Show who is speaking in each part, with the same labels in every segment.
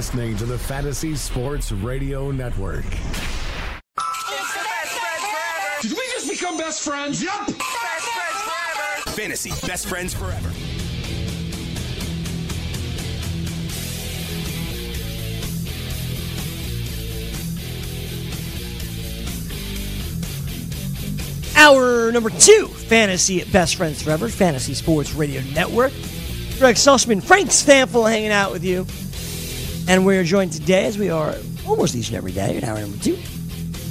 Speaker 1: You're listening to the Fantasy Sports Radio Network.
Speaker 2: Did we just become best friends? Yup.
Speaker 3: Fantasy best friends forever.
Speaker 4: Hour number two, Fantasy Best Friends Forever, Fantasy Sports Radio Network. Greg Sussman, Frank Stampfl hanging out with you. And we're joined today, as we are almost each and every day, in hour number two,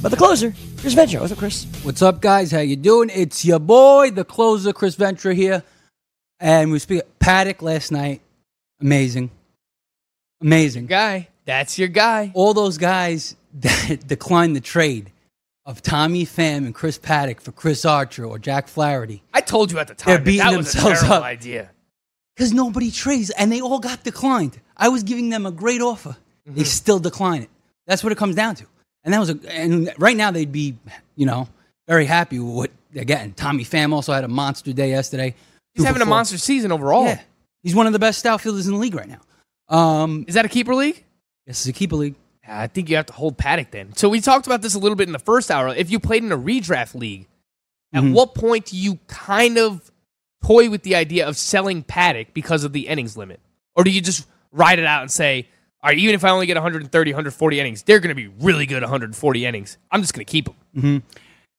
Speaker 4: by the closer, Chris Ventura. What's up, Chris?
Speaker 5: What's up, guys? How you doing? It's your boy, the closer, Chris Ventura here. And we speak Paddack last night. Amazing. Amazing.
Speaker 6: guy. That's your guy.
Speaker 5: All those guys that declined the trade of Tommy Pham and Chris Paddack for Chris Archer or Jack Flaherty.
Speaker 6: I told you at the time
Speaker 5: They're
Speaker 6: time that,
Speaker 5: beating
Speaker 6: that was a
Speaker 5: themselves
Speaker 6: terrible
Speaker 5: up.
Speaker 6: idea.
Speaker 5: Because nobody trades, and they all got declined. I was giving them a great offer.
Speaker 6: Mm-hmm.
Speaker 5: They still decline it. That's what it comes down to. And that was a, and right now they'd be, you know, very happy with what they're getting. Tommy Pham also had a monster day yesterday.
Speaker 6: He's having
Speaker 5: for
Speaker 6: a monster season overall.
Speaker 5: Yeah, he's one of the best outfielders in the league right now. Um,
Speaker 6: Is that a keeper league?
Speaker 5: Yes, is a keeper league.
Speaker 6: I think you have to hold Paddack then. So we talked about this a little bit in the first hour. If you played in a redraft league, at
Speaker 5: Mhm.
Speaker 6: what point do you kind of toy with the idea of selling Paddack because of the innings limit? Or do you just ride it out and say, all right, even if I only get 130, 140 innings, they're going to be really good 140 innings. I'm just going to keep them.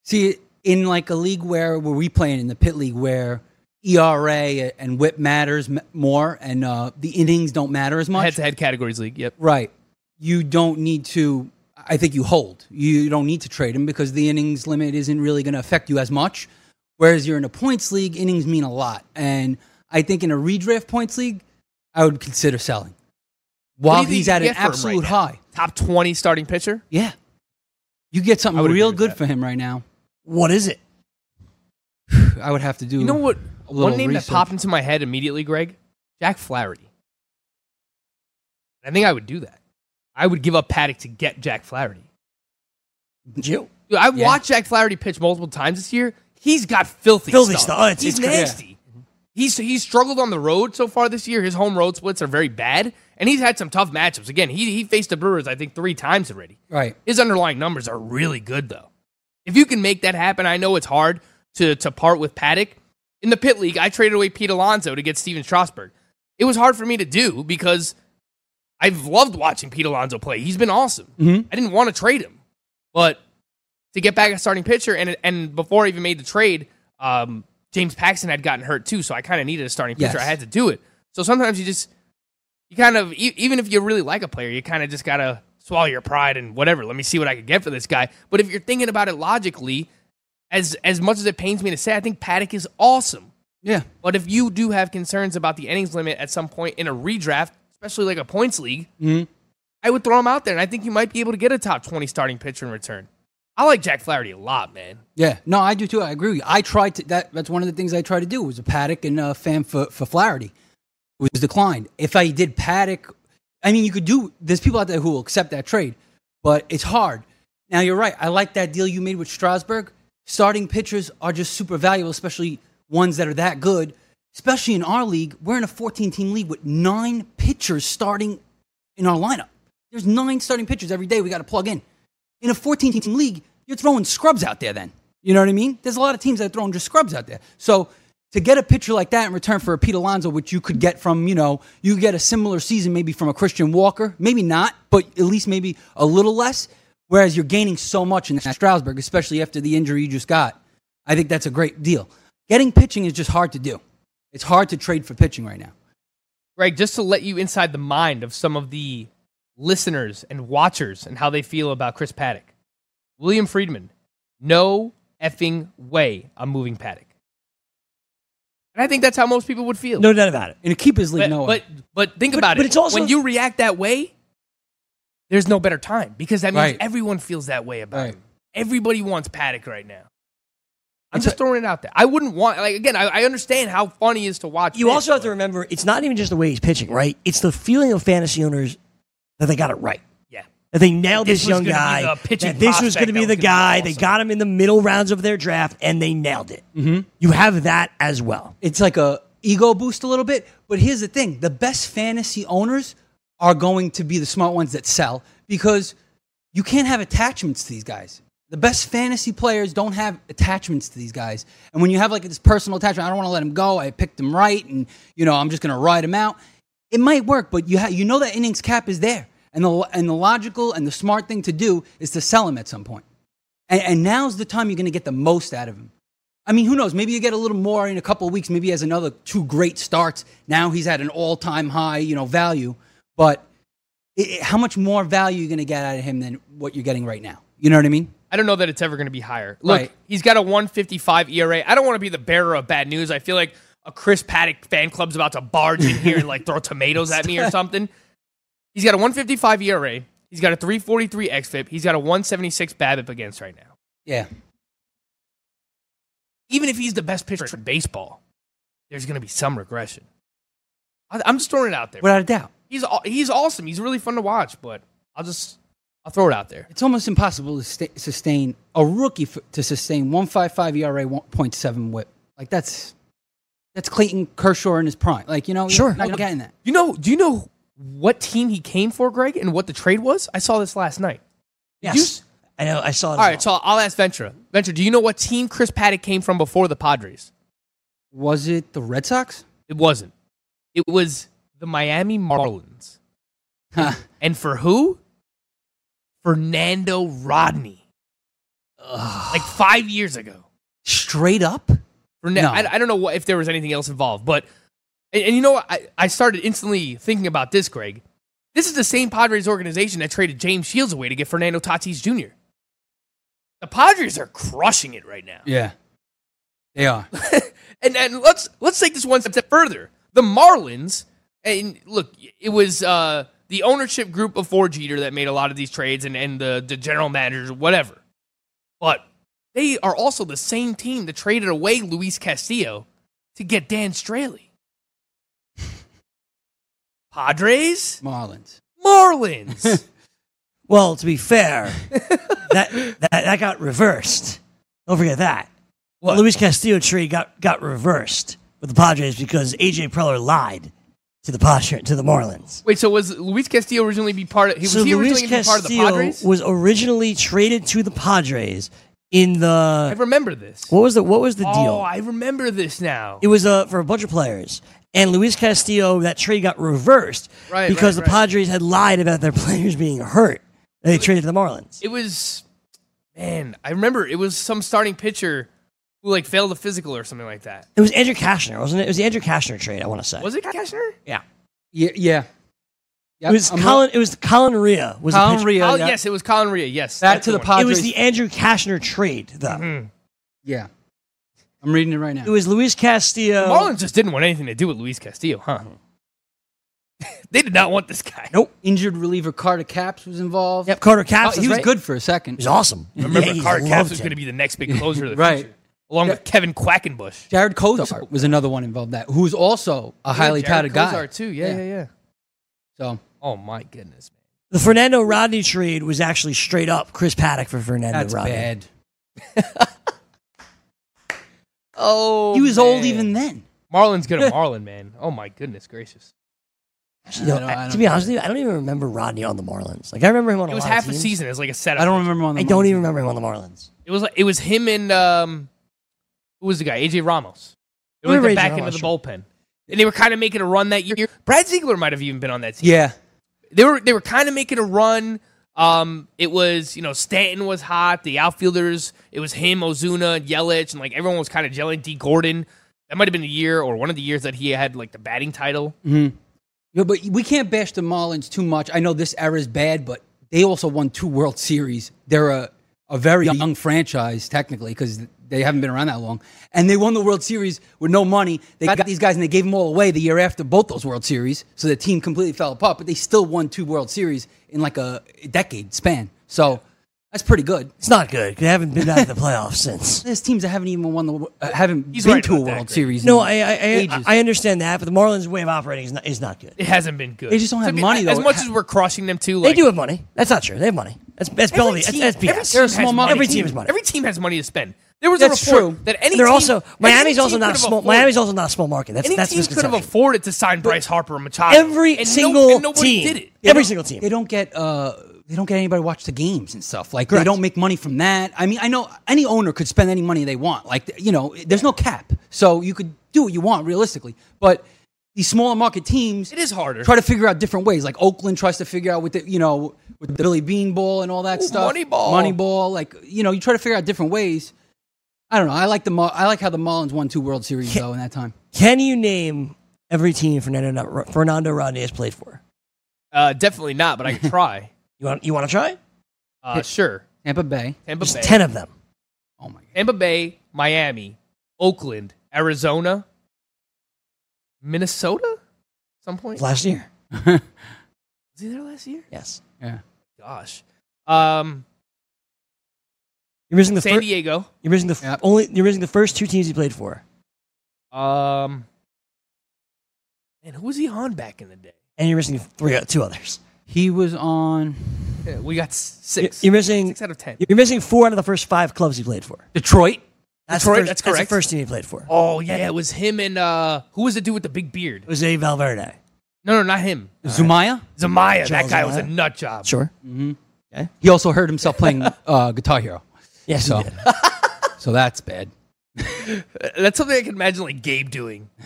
Speaker 5: See, in like a league where where we playing in the pit league where ERA and WHIP matters more, and uh, the innings don't matter as much.
Speaker 6: Head to head categories league. Yep.
Speaker 5: Right. You don't need to. I think you hold. You don't need to trade him because the innings limit isn't really going to affect you as much. Whereas you're in a points league, innings mean a lot. And I think in a redraft points league, I would consider selling. While he's at an
Speaker 6: him right
Speaker 5: absolute high.
Speaker 6: Top 20 starting pitcher?
Speaker 5: Yeah. You get something real good
Speaker 6: that.
Speaker 5: for him right now.
Speaker 4: What is it?
Speaker 5: I would have to do.
Speaker 6: You know what? One name
Speaker 5: research.
Speaker 6: that popped into my head immediately, Greg? Jack Flaherty. I think I would do that. I would give up Paddack to get Jack Flaherty.
Speaker 4: You.
Speaker 6: Dude, I've
Speaker 5: Yeah.
Speaker 6: watched Jack Flaherty pitch multiple times this year. He's got filthy,
Speaker 4: Filthy
Speaker 6: stuff.
Speaker 4: stuff. Oh, it's-
Speaker 6: he's
Speaker 4: it's crazy.
Speaker 6: nasty. He's he's struggled on the road so far this year. His home road splits are very bad, and he's had some tough matchups. Again, he he faced the Brewers I think three times already.
Speaker 5: Right.
Speaker 6: His underlying numbers are really good though. If you can make that happen, I know it's hard to to part with Paddack. In the pit league, I traded away Pete Alonso to get Stephen Strasburg. It was hard for me to do because I've loved watching Pete Alonso play. He's been awesome.
Speaker 5: Mhm.
Speaker 6: I didn't want to trade him, but to get back a starting pitcher and and before I even made the trade, um, James Paxton had gotten hurt too, so I kind of needed a starting pitcher.
Speaker 5: Yes.
Speaker 6: I had to do it. So sometimes you just you kind of even if you really like a player, you kind of just gotta swallow your pride and whatever. Let me see what I could get for this guy. But if you're thinking about it logically, as as much as it pains me to say, I think Paddack is awesome.
Speaker 5: Yeah.
Speaker 6: But if you do have concerns about the innings limit at some point in a redraft, especially like a points league,
Speaker 5: Mhm.
Speaker 6: I would throw him out there, and I think you might be able to get a top twenty starting pitcher in return. I like Jack Flaherty a lot, man.
Speaker 5: Yeah, no, I do too. I agree with you. I tried to that. That's one of the things I tried to do was a Paddack and uh, a fan for for Flaherty. Was declined. If I did Paddack, I mean, you could do. There's people out there who will accept that trade, but it's hard. Now you're right. I like that deal you made with Strasburg. Starting pitchers are just super valuable, especially ones that are that good. Especially in our league, we're in a 14 team league with nine pitchers starting in our lineup. There's nine starting pitchers every day we got to plug in. In a 14 team league, you're throwing scrubs out there then. You know what I mean? There's a lot of teams that are throwing just scrubs out there. So to get a pitcher like that in return for a Pete Alonso, which you could get from, you know, you get a similar season maybe from a Christian Walker, maybe not, but at least maybe a little less. Whereas you're gaining so much in Strasburg, especially after the injury you just got. I think that's a great deal. Getting pitching is just hard to do. It's hard to trade for pitching right now.
Speaker 6: Greg, just to let you inside the mind of some of the listeners and watchers and how they feel about Chris Paddack. William Friedman, no effing way I'm moving Paddack. And I think that's how most people would feel.
Speaker 4: No doubt about it.
Speaker 5: And keep his league,
Speaker 6: but,
Speaker 5: no.
Speaker 6: but but think
Speaker 4: But-
Speaker 6: about
Speaker 4: but
Speaker 6: it.
Speaker 4: it's also-
Speaker 6: when you react that way, there's no better time because that means
Speaker 5: Right.
Speaker 6: everyone feels that way about
Speaker 5: Right.
Speaker 6: him. Everybody wants Paddack right now. I'm just throwing it out there. I wouldn't want like again. I, I understand how fun he is to watch.
Speaker 4: You
Speaker 6: pitch,
Speaker 4: also have to remember, it's not even just the way he's pitching, right? It's the feeling of fantasy owners that they got it right.
Speaker 6: Yeah.
Speaker 4: That they nailed
Speaker 6: This
Speaker 4: this, young guy. That this was going to be the
Speaker 6: was gonna be
Speaker 4: guy. They got him in the middle rounds of their draft, and they nailed it. Mm-hmm. You have that as well.
Speaker 5: it's like a ego boost a little bit. But here's the thing: the best fantasy owners are going to be the smart ones that sell because you can't have attachments to these guys. The best fantasy players don't have attachments to these guys. And when you have like this personal attachment, I don't want to let him go. I picked him right, and you know I'm just going to ride him out. It might work, but you ha- you know that innings cap is there, and the and the logical and the smart thing to do is to sell him at some point. And, and now's the time you're going to get the most out of him. I mean, who knows? Maybe you get a little more in a couple of weeks. Maybe he has another two great starts. Now he's at an all-time high, you know, value. But i i- how much more value are you going to get out of him than what you're getting right now? You know what I mean?
Speaker 6: I don't know that it's ever going to be higher. Look,
Speaker 5: Right.
Speaker 6: he's got a 155 ERA. I don't want to be the bearer of bad news. I feel like a Chris Paddack fan club's about to barge in here and like throw tomatoes at me or something. He's got a 155 ERA. He's got a 343 xFIP. He's got a 176 BABIP against right now.
Speaker 5: Yeah.
Speaker 6: Even if he's the best pitcher in baseball, there's going to be some regression. I'm just throwing it out there.
Speaker 5: Without a doubt.
Speaker 6: He's he's awesome. He's really fun to watch. But I'll just I'll throw it out there.
Speaker 5: It's almost impossible to sta sustain a rookie f- to sustain 155 ERA, 1.7 whip. Like that's that's Clayton Kershaw in his prime. Like, you know,
Speaker 4: Sure.
Speaker 5: you're not getting that.
Speaker 6: You know? Do you know what team he came for, Greg, and what the trade was? I saw this last night.
Speaker 4: Yes. I know. I saw it.
Speaker 6: All right, so I'll ask Ventura. Ventura, do you know what team Chris Paddack came from before the Padres?
Speaker 5: Was it the Red Sox?
Speaker 6: It wasn't. It was the Miami Marlins.
Speaker 5: Huh.
Speaker 6: And for who? Fernando Rodney. Like five years ago.
Speaker 5: Straight up?
Speaker 6: Fern-
Speaker 5: No.
Speaker 6: I, I don't know what, if there was anything else involved, but and, and you know what? I, I started instantly thinking about this, Greg. This is the same Padres organization that traded James Shields away to get Fernando Tatis Jr. The Padres are crushing it right now.
Speaker 5: Yeah. They are.
Speaker 6: and and let's let's take this one step further. The Marlins, and look, it was uh, the ownership group before Jeter that made a lot of these trades, and and the the general managers, whatever. But they are also the same team that traded away Luis Castillo to get Dan Straily. Padres,
Speaker 5: Marlins.
Speaker 6: Marlins.
Speaker 4: Well, to be fair, that, that that got reversed. Don't forget that.
Speaker 6: What?
Speaker 4: Luis Castillo tree got got reversed with the Padres because AJ Preller lied to the Padres to the Marlins.
Speaker 6: Wait, so was Luis Castillo originally be part of? He was he
Speaker 4: Luis
Speaker 6: originally be part of the Padres?
Speaker 4: was originally traded to the Padres in the.
Speaker 6: I remember this.
Speaker 4: what was the what was the
Speaker 6: Oh,
Speaker 4: deal?
Speaker 6: Oh, I remember this now.
Speaker 4: It was uh, for a bunch of players. And Luis Castillo, that trade got reversed
Speaker 6: Right,
Speaker 4: because
Speaker 6: right,
Speaker 4: the
Speaker 6: right.
Speaker 4: Padres had lied about their players being hurt. They traded to the Marlins.
Speaker 6: It was, man, I remember it was some starting pitcher who like failed a physical or something like that.
Speaker 4: It was Andrew Cashner, wasn't it? It was the Andrew Cashner trade. I want to say.
Speaker 6: Was it Cashner?
Speaker 4: Yeah.
Speaker 5: Yeah. yeah. Yep,
Speaker 4: It was
Speaker 5: I'm
Speaker 4: Colin. It was Colin Rea. Was the
Speaker 5: Colin
Speaker 4: Rea?
Speaker 5: Rea,
Speaker 6: oh,
Speaker 5: yeah.
Speaker 6: yes, it was Colin Rea. Yes,
Speaker 5: Back to the
Speaker 6: one.
Speaker 5: Padres.
Speaker 4: It was the Andrew Cashner trade, though.
Speaker 6: Mm-hmm.
Speaker 5: Yeah. I'm reading it right now.
Speaker 4: It was Luis Castillo.
Speaker 6: Marlins just didn't want anything to do with Luis Castillo, huh? Mm-hmm. they did not want this guy.
Speaker 4: Nope.
Speaker 5: Injured reliever Carter Capps was involved.
Speaker 4: Yep, Carter
Speaker 5: Oh,
Speaker 4: Capps.
Speaker 5: he was
Speaker 4: right.
Speaker 5: good for a
Speaker 4: He
Speaker 5: second.
Speaker 4: was awesome.
Speaker 6: Remember,
Speaker 4: Yankees
Speaker 6: Carter
Speaker 4: Capps
Speaker 6: was going to be the next big closer of the
Speaker 5: Right.
Speaker 6: future, along with Kevin Quackenbush.
Speaker 5: Jared Cosart was another one involved that who was also a highly
Speaker 6: Jared
Speaker 5: touted guy.
Speaker 6: Cosart, too. Yeah,
Speaker 5: Yeah.
Speaker 6: yeah, yeah.
Speaker 5: So
Speaker 6: Oh my goodness, man.
Speaker 4: The Fernando Rodney trade was actually straight up Chris Paddack for Fernando
Speaker 5: that's
Speaker 4: Rodney.
Speaker 5: bad.
Speaker 6: Oh,
Speaker 5: He was old even then.
Speaker 6: Marlin's good at Marlon, man. Oh my goodness gracious.
Speaker 4: Actually, no,
Speaker 5: I I
Speaker 4: to be honest with you, I don't even remember Rodney on the Marlins. Like I remember him on a
Speaker 6: It was
Speaker 4: lot of
Speaker 6: half a
Speaker 4: teams.
Speaker 6: season as like a setup.
Speaker 5: I don't remember on the
Speaker 4: I don't even remember him on the Marlins.
Speaker 6: It was like it was him and um, who was the guy? AJ Ramos. They were like the back
Speaker 4: Ramos,
Speaker 6: end of the
Speaker 4: sure.
Speaker 6: bullpen, and they were kind of making a run that year. Brad Ziegler might have even been on that team.
Speaker 5: Yeah.
Speaker 6: They were they were kind of making a run. Um, it was you know Stanton was hot. The outfielders, it was him, Ozuna, Yelich, and like everyone was kind of gelling. Dee Gordon. That might have been the year or one of the years that he had like the batting title.
Speaker 5: Yeah, but we can't bash the Marlins too much. I know this era is bad, but they also won two World Series. They're a, a very young franchise, technically, because they haven't been around that long, and they won the World Series with no money. They got these guys and they gave them all away the year after both those World Series, so the team completely fell apart. But they still won two World Series in like a decade span. So that's pretty good.
Speaker 4: It's not good. They haven't been out of the playoffs since.
Speaker 5: There's teams that haven't even won the uh, haven't
Speaker 6: He's
Speaker 5: been
Speaker 6: right
Speaker 5: to a World
Speaker 6: Greg.
Speaker 5: Series.
Speaker 4: No,
Speaker 5: in
Speaker 4: I I, I,
Speaker 5: ages.
Speaker 4: I understand that, but the Marlins' way of operating is not, is not good.
Speaker 6: It hasn't been good.
Speaker 5: They just don't
Speaker 6: To
Speaker 5: have
Speaker 6: be-
Speaker 5: money, though.
Speaker 6: As
Speaker 5: though.
Speaker 6: much as we're crushing them too,
Speaker 4: They do have money. That's not true. They have money. That's that's
Speaker 6: Every
Speaker 4: Bellevue. That's,
Speaker 6: team-
Speaker 4: that's
Speaker 6: every
Speaker 4: BS.
Speaker 6: team
Speaker 5: They're a
Speaker 6: has
Speaker 5: small
Speaker 6: money.
Speaker 4: Every
Speaker 5: team.
Speaker 4: team has money.
Speaker 6: Every team has money to spend. There was
Speaker 5: That's
Speaker 6: a report
Speaker 5: true.
Speaker 6: that any
Speaker 4: they're
Speaker 6: team,
Speaker 4: also Miami's also not a small.
Speaker 6: afforded-
Speaker 4: Miami's also not a small market. That's
Speaker 6: Any
Speaker 4: that's
Speaker 6: team could have afforded to sign Bryce Harper or Machado.
Speaker 4: Every
Speaker 6: and no-
Speaker 4: single
Speaker 6: and nobody
Speaker 4: team.
Speaker 6: did it.
Speaker 4: Every single team.
Speaker 5: They don't get uh they don't get anybody to watch the games and stuff. Like they don't make money from that. I mean, I know any owner could spend any money they want. Like you know, there's no cap, so you could do what you want realistically. But these smaller market teams,
Speaker 6: It is harder.
Speaker 5: Try to figure out different ways. Like Oakland tries to figure out with the you know with the Billy Beane Ball and all that
Speaker 6: Ooh,
Speaker 5: stuff.
Speaker 6: Money
Speaker 5: Ball. Like you know, you try to figure out different ways. I don't know. I like the Mar- I like how the Marlins won two World Series though in that time.
Speaker 4: Can you name every team Fernando Fernando Rodney has played for?
Speaker 6: Uh, definitely not, but I can try.
Speaker 4: You want you want to try?
Speaker 6: Uh, sure.
Speaker 5: Tampa Bay.
Speaker 6: Tampa
Speaker 4: There's
Speaker 6: Bay.
Speaker 4: ten of them.
Speaker 5: Oh my god.
Speaker 6: Tampa Bay, Miami, Oakland, Arizona, Minnesota. Some point
Speaker 4: Last year.
Speaker 6: was he there last year?
Speaker 4: Yes.
Speaker 5: Yeah.
Speaker 6: Gosh. Um,
Speaker 4: You're missing the
Speaker 6: San
Speaker 4: fir-
Speaker 6: Diego.
Speaker 4: You're missing the f-
Speaker 5: Yep.
Speaker 4: only. You're missing the first two teams he played for,
Speaker 6: Um, and who was he on back in the day?
Speaker 4: and you're missing three, two others.
Speaker 5: He was on
Speaker 6: Yeah, We got s- six.
Speaker 4: You're missing.
Speaker 6: six out of ten.
Speaker 4: You're missing four out of the first five clubs he played for.
Speaker 5: Detroit.
Speaker 4: That's
Speaker 6: Detroit,
Speaker 4: the first,
Speaker 6: that's correct.
Speaker 4: the
Speaker 6: correct.
Speaker 4: first team he played for.
Speaker 6: Oh yeah, it was him and uh, who was the dude with the big beard?
Speaker 4: Jose Valverde.
Speaker 6: No, no, not him.
Speaker 5: Zumaya.
Speaker 6: Zamaya. That
Speaker 4: Charles
Speaker 6: guy was a
Speaker 4: Zumaya.
Speaker 6: nut job.
Speaker 4: Sure.
Speaker 5: He also hurt himself playing uh, Guitar Hero.
Speaker 4: Yes,
Speaker 5: So- So that's bad.
Speaker 6: That's something I can imagine like Gabe doing.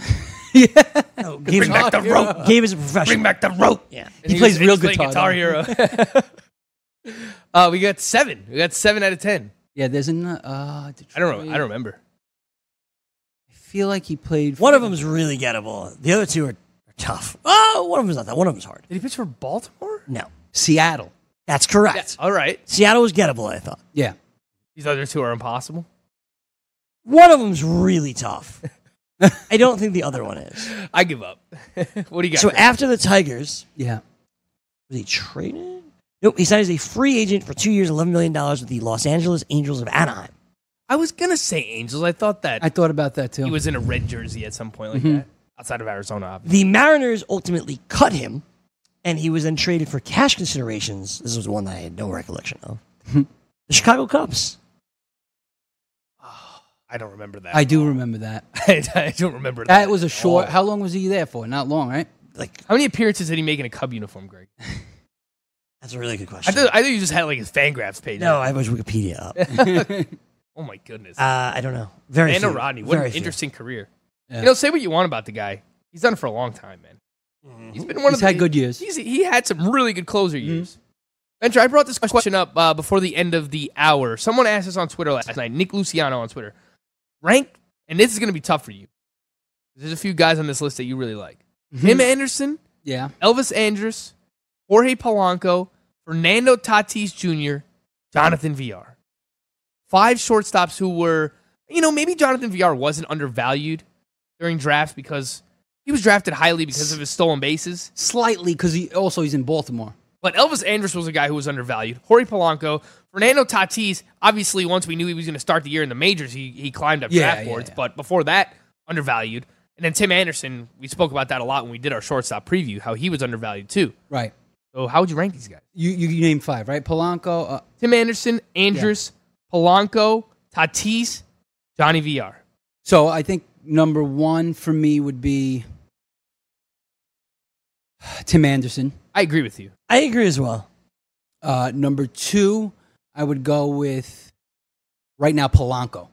Speaker 4: No, Gabe,
Speaker 6: Bring back the rope.
Speaker 4: Gabe is a professional.
Speaker 6: Bring back the rope.
Speaker 4: Yeah.
Speaker 6: And
Speaker 5: He plays
Speaker 6: was-
Speaker 5: real
Speaker 6: playing
Speaker 5: guitar,
Speaker 6: Hero. uh, we got seven. We got seven out of ten.
Speaker 5: Yeah, there's an. Uh, Detroit.
Speaker 6: I don't know. I don't remember.
Speaker 5: I feel like he played.
Speaker 4: One of them's really gettable. The other two are, are tough. Oh, one of them's not that. One of them's hard.
Speaker 6: Did he pitch for Baltimore?
Speaker 4: No,
Speaker 5: Seattle.
Speaker 4: that's correct.
Speaker 6: All right.
Speaker 4: Seattle was gettable. I thought
Speaker 5: Yeah.
Speaker 6: These other two are impossible.
Speaker 4: one of them's really tough. I don't think the other one is.
Speaker 6: I give up. what do you got?
Speaker 4: So
Speaker 6: Greg?
Speaker 4: after the Tigers,
Speaker 5: Yeah.
Speaker 4: was he traded? Nope. He signed as a free agent for two years, eleven million dollars with the Los Angeles Angels of Anaheim.
Speaker 6: I was gonna say Angels. I thought that
Speaker 5: I thought about that too.
Speaker 6: he was in a red jersey at some point like
Speaker 5: Mm-hmm.
Speaker 6: that, outside of Arizona. Obviously.
Speaker 4: The Mariners ultimately cut him, and he was then traded for cash considerations. This was one that I had no recollection of. the Chicago Cubs.
Speaker 6: I don't remember that.
Speaker 5: I do remember that.
Speaker 6: I don't remember that.
Speaker 5: That was a
Speaker 6: at
Speaker 5: short.
Speaker 6: all.
Speaker 5: How long was he there for? Not long, right?
Speaker 4: Like
Speaker 6: How many appearances did he make in a Cub uniform, Greg?
Speaker 4: that's a really good
Speaker 6: I
Speaker 4: question.
Speaker 6: thought, I thought you just had like his Fangraphs page.
Speaker 4: no, I was Wikipedia up.
Speaker 6: Oh my goodness.
Speaker 4: Uh, I don't know. Very
Speaker 6: Anna
Speaker 4: few.
Speaker 6: Rodney. What
Speaker 4: Very
Speaker 6: an
Speaker 4: few.
Speaker 6: interesting career.
Speaker 5: Yeah.
Speaker 6: You know, say what you want about the guy. He's done it for a long time, man. He's been one
Speaker 5: He's
Speaker 6: of the,
Speaker 5: had good years.
Speaker 6: He's, he had some really good closer years. Ventura, I brought this question up uh, before the end of the hour. Someone asked us on Twitter last night, Nick Luciano on Twitter. Rank, and this is going to be tough for you. There's a few guys on this list that you really like. Mm-hmm. Tim Anderson,
Speaker 5: Yeah.
Speaker 6: Elvis Andrus, Jorge Polanco, Fernando Tatis Jr., Jonathan Villar. Five shortstops who were, you know, maybe Jonathan Villar wasn't undervalued during drafts because he was drafted highly because of his stolen bases.
Speaker 5: Slightly because he also he's in Baltimore.
Speaker 6: But Elvis Andrus was a guy who was undervalued. Jorge Polanco, Fernando Tatis, obviously, once we knew he was going to start the year in the majors, he, he climbed up
Speaker 5: Yeah,
Speaker 6: draft
Speaker 5: yeah,
Speaker 6: boards.
Speaker 5: yeah.
Speaker 6: But before that, undervalued. And then Tim Anderson, we spoke about that a lot when we did our shortstop preview, how he was undervalued too.
Speaker 5: Right.
Speaker 6: So how would you rank these guys?
Speaker 5: You you, you named five, right? Polanco. Uh,
Speaker 6: Tim Anderson, Andrus, Polanco, Tatis, Johnny Villar.
Speaker 5: so I think number one for me would be Tim Anderson.
Speaker 6: I agree with you.
Speaker 4: I agree as well.
Speaker 5: Uh, number two, I would go with right now Polanco.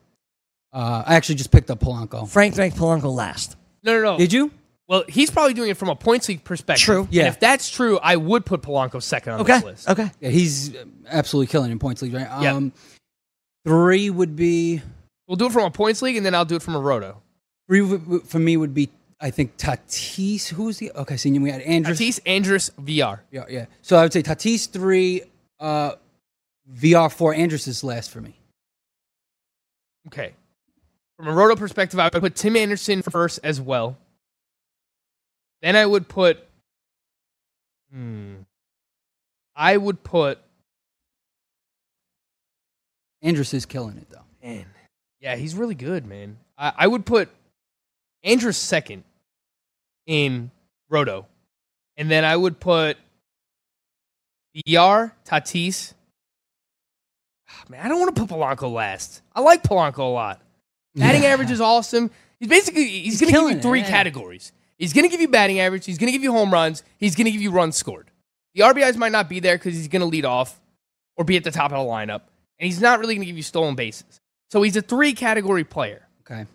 Speaker 5: Uh, I actually just picked up Polanco.
Speaker 4: Frank ranked Polanco last.
Speaker 6: No, no, no.
Speaker 5: Did you?
Speaker 6: Well, he's probably doing it from a points league perspective.
Speaker 4: True.
Speaker 6: And
Speaker 5: Yeah.
Speaker 6: if that's true, I would put Polanco second on
Speaker 4: Okay.
Speaker 6: this list.
Speaker 4: Okay.
Speaker 5: Yeah, he's absolutely killing in points league, right?
Speaker 6: Yeah.
Speaker 5: Um, three would be
Speaker 6: We'll do it from a points league, and then I'll do it from a roto.
Speaker 5: three w- w- for me would be I think Tatis. Who's the okay? So we had Andrus.
Speaker 6: Tatis, Andrus, Villar.
Speaker 5: Yeah, yeah. So I would say Tatis three, uh, Villar four. Andrus is last for me.
Speaker 6: Okay. from a roto perspective, I would put Tim Anderson first as well. Then I would put. Hmm. I would put.
Speaker 5: Andrus is killing it though.
Speaker 6: Man, yeah, he's really good, man. I, I would put Andrus second in roto, and then I would put Yar, Tatis. Ah, Man, I don't want to put Polanco last. I like Polanco a lot. Batting
Speaker 5: Yeah.
Speaker 6: average is awesome. He's basically he's, going to give you three
Speaker 5: yeah.
Speaker 6: categories. He's going to give you batting average. He's going to give you home runs. He's going to give you runs scored. The RBIs might not be there because he's going to lead off or be at the top of the lineup, and he's not really going to give you stolen bases. So he's a three category player.
Speaker 5: Okay.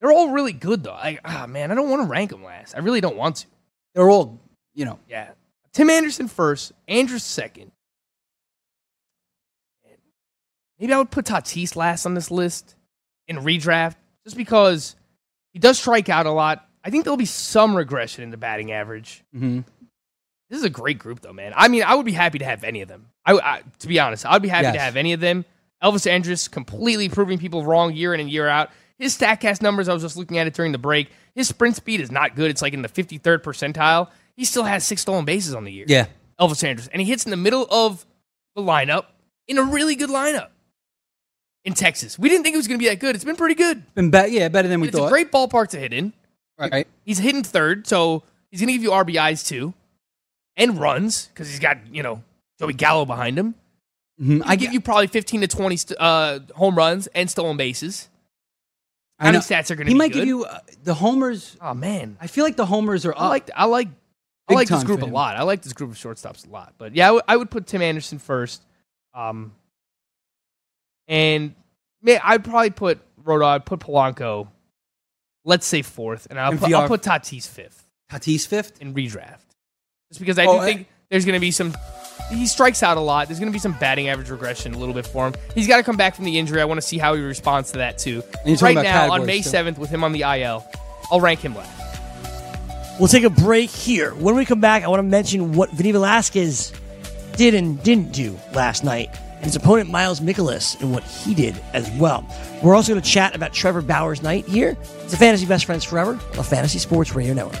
Speaker 6: They're all really good though. Like, ah, man, I don't want to rank them last. I really don't want to.
Speaker 5: They're all, you know,
Speaker 6: Yeah. Tim Anderson first, Andrus second. Maybe I would put Tatis last on this list in redraft just because he does strike out a lot. I think there'll be some regression in the batting average.
Speaker 5: mhm.
Speaker 6: This is a great group, though, man. I mean, I would be happy to have any of them. I, I to be honest, I'd be happy to have any of them. Elvis Andrus completely proving people wrong year in and year out. His Statcast numbers, I was just looking at it during the break. His sprint speed is not good. It's like in the 53rd percentile. He still has six stolen bases on the year.
Speaker 5: yeah.
Speaker 6: Elvis Andrus, and he hits in the middle of the lineup in a really good lineup in Texas. We didn't think it was going to be that good. It's been pretty good.
Speaker 5: Been be- yeah, better than we
Speaker 6: It's
Speaker 5: thought.
Speaker 6: a great ballpark to hit in.
Speaker 5: right.
Speaker 6: He's hitting third, so he's going to give you RBIs too, and runs because he's got you know Joey Gallo behind him.
Speaker 5: Mhm.
Speaker 6: I give you probably fifteen to twenty st- uh, home runs and stolen bases.
Speaker 5: I
Speaker 6: How many
Speaker 5: know.
Speaker 6: stats are going to
Speaker 5: He might
Speaker 6: good?
Speaker 5: give you uh, the homers.
Speaker 6: Oh man,
Speaker 5: I feel like the homers are up.
Speaker 6: I like I like I like this group a lot. I like this group of shortstops a lot. But yeah, I would- put Tim Anderson first. Um, and man, I'd probably put Rodo. I'd put Polanco. Let's say fourth, and I'll,
Speaker 5: And
Speaker 6: put, I'll put Tatis fifth
Speaker 5: Tatis fifth.
Speaker 6: in redraft, just because I
Speaker 5: Oh,
Speaker 6: do think there's going to be some. He strikes out a lot. There's going to be some batting average regression a little bit for him. He's got to come back from the injury. I want to see how he responds to that too.
Speaker 5: And
Speaker 6: Right now, on May
Speaker 5: too.
Speaker 6: seventh, with him on the IL, I'll rank him last.
Speaker 4: We'll take a break here. When we come back, I want to mention what Vinny Velasquez did and didn't do last night, and his opponent Miles Mikolas and what he did as well. We're also going to chat about Trevor Bauer's night here. It's a Fantasy Best Friends Forever, a Fantasy Sports Radio Network.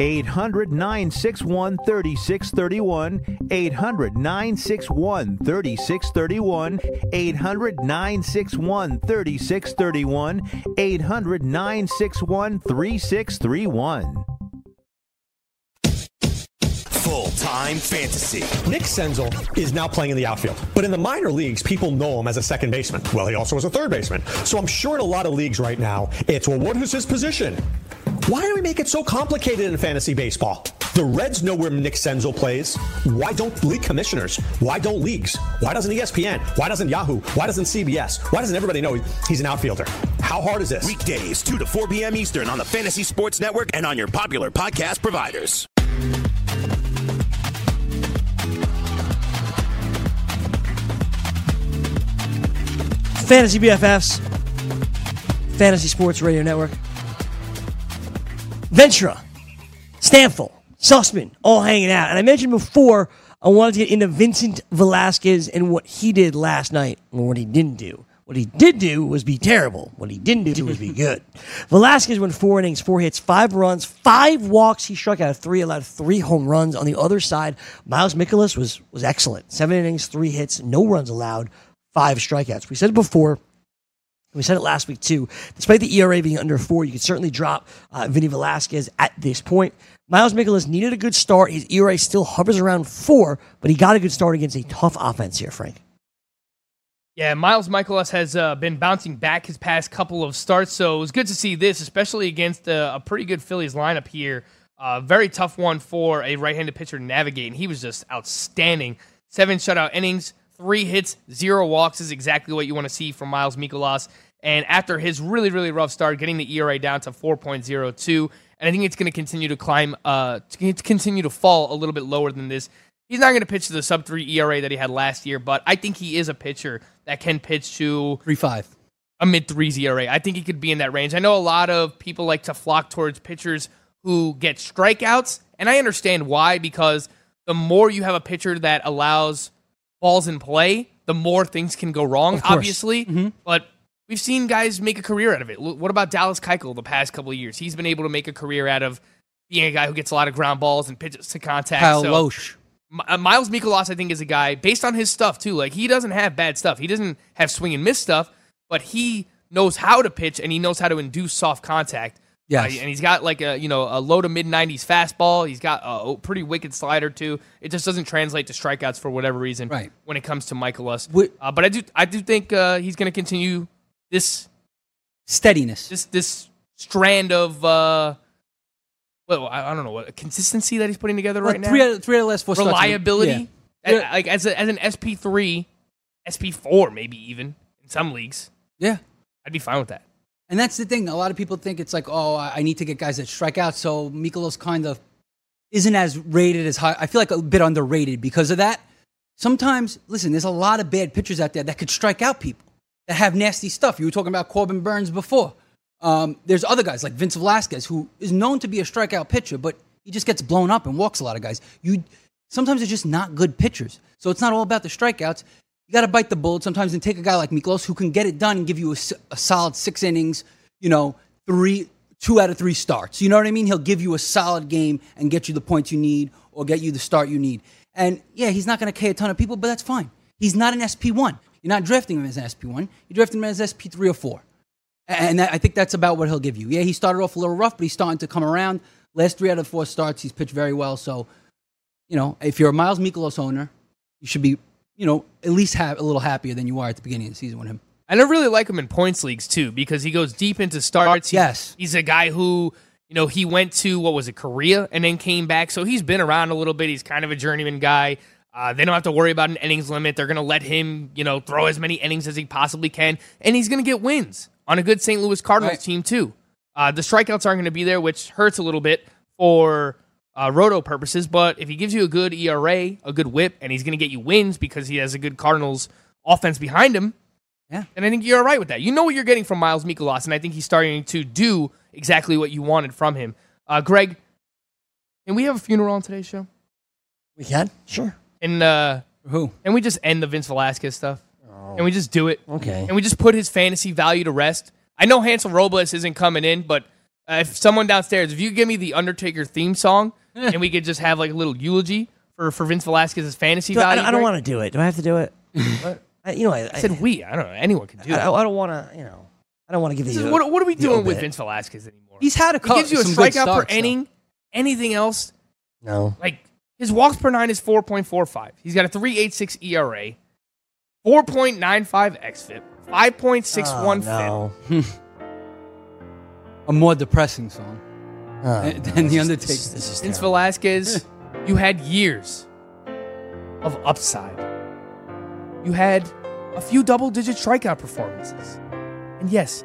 Speaker 7: 800 961 3631. 800 961 3631. 800 961 3631. 800 961 3631.
Speaker 8: Full time fantasy.
Speaker 9: Nick Senzel is now playing in the outfield. But in the minor leagues, people know him as a second baseman. Well, he also was a third baseman. So I'm sure in a lot of leagues right now, it's, well, what is his position? Why do we make it so complicated in fantasy baseball? The Reds know where Nick Senzel plays. Why don't league commissioners? Why don't leagues? Why doesn't ESPN? Why doesn't Yahoo? Why doesn't CBS? Why doesn't everybody know he's an outfielder? How hard is this?
Speaker 8: Weekdays, 2 to 4 p.m. Eastern on the Fantasy Sports Network and on your popular podcast providers.
Speaker 4: Fantasy BFFs, Fantasy Sports Radio Network. Ventura, Stampfl, Sussman, all hanging out. And I mentioned before I wanted to get into Vincent Velasquez and what he did last night and what he didn't do. What he did do was be terrible. What he didn't do was be good. Velasquez went four innings, four hits, five runs, five walks. He struck out three, allowed three home runs. On the other side, Miles Mikolas was was excellent. Seven innings, three hits, no runs allowed, five strikeouts. We said it before. We said it last week too. Despite the ERA being under four, you could certainly drop uh, Vinny Velasquez at this point. Miles Mikolas needed a good start. His ERA still hovers around four, but he got a good start against a tough offense here, Frank.
Speaker 6: Yeah, Miles Mikolas has uh, been bouncing back his past couple of starts, so it was good to see this, especially against a, a pretty good Phillies lineup here. Uh, very tough one for a right-handed pitcher to navigate, and he was just outstanding. Seven shutout innings, three hits, zero walks is exactly what you want to see from Miles Mikolas. And after his really, really rough start, getting the ERA down to 4.02, and I think it's going to continue to climb, uh, to continue to fall a little bit lower than this. He's not going to pitch to the sub three ERA that he had last year, but I think he is a pitcher that can pitch to
Speaker 5: three five,
Speaker 6: a mid threes ERA. I think he could be in that range. I know a lot of people like to flock towards pitchers who get strikeouts, and I understand why because the more you have a pitcher that allows balls in play, the more things can go wrong. Obviously,
Speaker 5: Mm-hmm.
Speaker 6: but we've seen guys make a career out of it. What about Dallas Keuchel the past couple of years? He's been able to make a career out of being a guy who gets a lot of ground balls and pitches to contact.
Speaker 5: Kyle
Speaker 6: So- Lohse. Uh, Miles Mikolas, I think, is a guy based on his stuff too. Like he doesn't have bad stuff. He doesn't have swing and miss stuff, but he knows how to pitch and he knows how to induce soft contact.
Speaker 5: Yes.
Speaker 6: Uh, and he's got like a you know a low to mid nineties fastball. He's got a pretty wicked slider too. It just doesn't translate to strikeouts for whatever reason.
Speaker 5: Right.
Speaker 6: When it comes to Mikolas,
Speaker 5: Wh-
Speaker 6: uh, but I do I do think uh, he's going to continue this
Speaker 5: Steadiness.
Speaker 6: this this strand of uh, well I, I don't know what consistency that he's putting together
Speaker 5: Well,
Speaker 6: right now
Speaker 5: three out of, three out of last four
Speaker 6: reliability.
Speaker 5: Yeah.
Speaker 6: Uh, Like as a, as an SP three, SP four maybe even in some leagues,
Speaker 5: Yeah.
Speaker 6: I'd be fine with that.
Speaker 5: And that's the thing. A lot of people think it's like, oh, I need to get guys that strike out. So Mikolas kind of isn't as rated as high. I feel like a bit underrated because of that. Sometimes, listen, there's a lot of bad pitchers out there that could strike out people that have nasty stuff. You were talking about Corbin Burnes before. Um, there's other guys like Vince Velasquez, who is known to be a strikeout pitcher, but he just gets blown up and walks a lot of guys. You sometimes they're just not good pitchers. So it's not all about the strikeouts. You got to bite the bullet sometimes and take a guy like Mikolas who can get it done and give you a solid six innings. You know, three, two out of three starts. You know what I mean? He'll give you a solid game and get you the points you need or get you the start you need. And yeah, he's not going to K a ton of people, but that's fine. He's not an SP one. You're not drafting him as an SP one. You're drafting him as SP three or four. And that, I think that's about what he'll give you. Yeah, he started off a little rough, but he's starting to come around. Last three out of four starts, he's pitched very well. So, you know, if you're a Miles Mikolas owner, you should be, you know, at least have a little happier than you are at the beginning of the season with him.
Speaker 6: And I really like him in points leagues too because he goes deep into starts.
Speaker 5: Yes.
Speaker 6: he's a guy who you know he went to what was it Korea and then came back, so he's been around a little bit. He's kind of a journeyman guy. Uh, they don't have to worry about an innings limit. They're going to let him, you know, throw as many innings as he possibly can, and he's going to get wins on a good St. Louis Cardinals
Speaker 5: Right.
Speaker 6: team too. Uh, the strikeouts aren't going to be there, which hurts a little bit for uh, roto purposes. But if he gives you a good ERA, a good WHIP, and he's going to get you wins because he has a good Cardinals offense behind him,
Speaker 5: Yeah.
Speaker 6: and I think you're all right with that. You know what you're getting from Miles Mikolas, and I think he's starting to do exactly what you wanted from him. Uh, Greg, can we have a funeral on today's show?
Speaker 4: We can? Sure.
Speaker 6: And uh,
Speaker 5: Who?
Speaker 6: can we just end the Vince Velasquez stuff? And we just do it?
Speaker 4: Okay.
Speaker 6: And we just put his fantasy value to rest? I know Hansel Robles isn't coming in, but uh, if someone downstairs, if you give me the Undertaker theme song, and we could just have like a little eulogy for, for Vince Velasquez's fantasy
Speaker 4: Do I,
Speaker 6: value.
Speaker 4: I don't want to do it. Do I have to do it? I, you know, I,
Speaker 6: I said we. I don't know. Anyone can do
Speaker 4: I,
Speaker 6: it.
Speaker 4: I, I don't want to, you know, I don't want to give
Speaker 6: This
Speaker 4: you.
Speaker 6: is- what, what are we
Speaker 4: the
Speaker 6: doing with
Speaker 4: obit.
Speaker 6: Vince Velasquez anymore?
Speaker 5: He's had a
Speaker 6: He
Speaker 5: couple.
Speaker 6: gives you a
Speaker 5: some good
Speaker 6: strikeout per
Speaker 5: starts, though.
Speaker 6: inning. Anything else?
Speaker 4: No.
Speaker 6: Like his walks per nine is four point four five. He's got a three eight six ERA, four point nine five xFIP, five point six one
Speaker 4: Oh,
Speaker 6: FIP.
Speaker 4: no.
Speaker 5: A more depressing song Uh,
Speaker 4: oh,
Speaker 5: than
Speaker 4: no.
Speaker 5: than The Undertaker.
Speaker 4: This, is- this is
Speaker 6: Vince
Speaker 4: terrible.
Speaker 6: Velasquez, you had years of upside. You had a few double digit strikeout performances. And yes,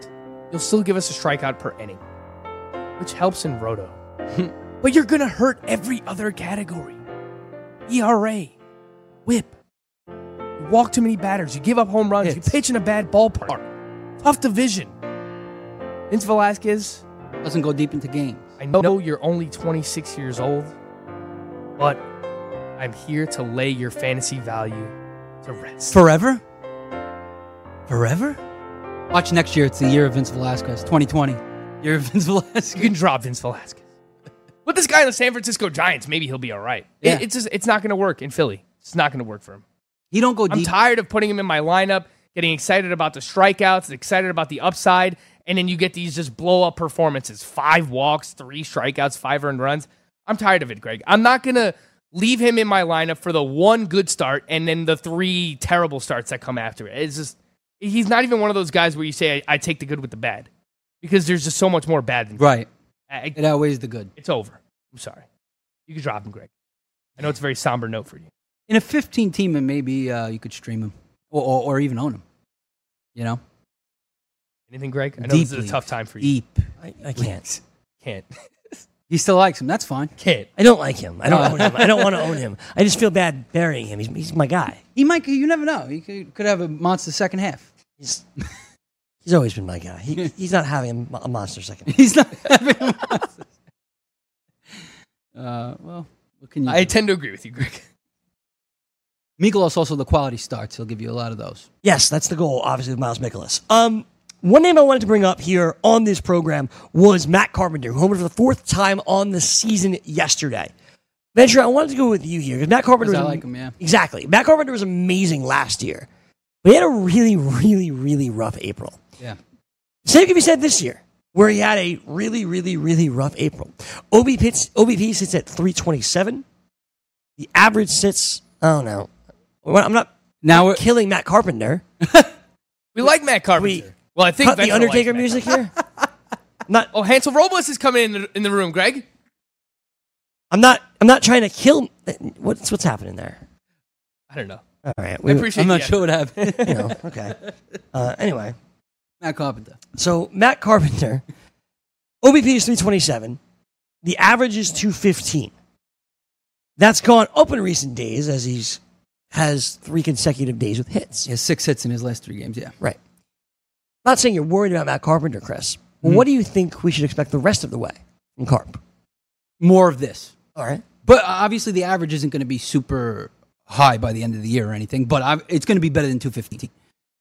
Speaker 6: you'll still give us a strikeout per inning, which helps in roto. but you're going to hurt every other category ERA, whip. You walk too many batters. You give up home runs.
Speaker 5: Hits.
Speaker 6: You pitch in a bad ballpark. Tough division. Vince Velasquez,
Speaker 5: Doesn't go deep into games.
Speaker 6: I know you're only 26 years old, but I'm here to lay your fantasy value to rest.
Speaker 5: Forever? Forever? Watch next year. It's the year of Vince Velasquez. 2020. Year of Vince Velasquez.
Speaker 6: You can drop Vince Velasquez. With this guy in the San Francisco Giants, maybe he'll be all right. It- it's just it's not going to work in Philly. It's not going to work for him.
Speaker 5: He don't go
Speaker 6: I'm tired of putting him in my lineup, getting excited about the strikeouts, excited about the upside, and then you get these just blow up performances: five walks, three strikeouts, five earned runs. I'm tired of it, Greg. I'm not gonna leave him in my lineup for the one good start and then the three terrible starts that come after it. It's just he's not even one of those guys where you say I, I take the good with the bad because there's just so much more bad than good.
Speaker 5: right.
Speaker 6: I-
Speaker 5: It outweighs the good.
Speaker 6: it's over. I'm sorry. You can drop him, Greg. I know it's a very somber note for you.
Speaker 5: In a 15 team, and maybe uh, you could stream him or, or, or even own him. You know?
Speaker 6: Anything, Greg? I know this is
Speaker 5: Deeply.
Speaker 6: a tough time for you.
Speaker 5: Deep.
Speaker 4: I, I can't.
Speaker 6: Can't.
Speaker 5: He still likes him. That's fine.
Speaker 6: Can't.
Speaker 4: I don't like him. I don't own him. I don't want to own him. I just feel bad burying him. He's, he's my guy.
Speaker 5: He might, you never know. He could, could have a monster second half.
Speaker 4: He's he's always been my guy. He, he's not having a mo- a monster second.
Speaker 5: He's not having a monster. Uh, well, what can you
Speaker 6: I
Speaker 5: do?
Speaker 6: tend to agree with you, Greg.
Speaker 5: Mikolas also the quality starts. He'll give you a lot of those.
Speaker 4: Yes, that's the goal, obviously, with Miles Mikolas. Um, one name I wanted to bring up here on this program was Matt Carpenter, who homered for the fourth time on the season yesterday. Ventura, I wanted to go with you here because Matt Carpenter was
Speaker 5: I like him, yeah.
Speaker 4: exactly. Matt Carpenter was amazing last year, but he had a really, really, really rough April.
Speaker 5: Yeah.
Speaker 4: Same can be said this year, where he had a really, really, really rough April. OBP, sits- OBP sits at 327. The average sits, I don't know. I'm not
Speaker 5: Now we're,
Speaker 4: killing Matt Carpenter.
Speaker 6: We like Matt Carpenter.
Speaker 4: We
Speaker 6: well, I think
Speaker 4: Cut the
Speaker 6: Ventura
Speaker 4: Undertaker
Speaker 6: likes
Speaker 4: music here. Not.
Speaker 6: Oh, Hansel Robles is coming in the, in the room, Greg.
Speaker 4: I'm not. I'm not trying to kill. What's what's happening there?
Speaker 6: I don't know.
Speaker 4: All right.
Speaker 6: I
Speaker 4: We,
Speaker 6: appreciate
Speaker 5: I'm not sure what happened.
Speaker 4: you know. Okay. Uh, anyway,
Speaker 5: Matt Carpenter.
Speaker 4: so Matt Carpenter, OBP is 327. The average is 215. That's gone up in recent days as he's has three consecutive days with hits.
Speaker 5: He has six hits in his last three games. Yeah.
Speaker 4: Right. Not saying you're worried about Matt Carpenter, Chris.
Speaker 5: Mhm.
Speaker 4: What do you think we should expect the rest of the way from Carp?
Speaker 5: More of this.
Speaker 4: All right.
Speaker 5: But obviously, the average isn't going to be super high by the end of the year or anything. But ob- it's going to be better than 250.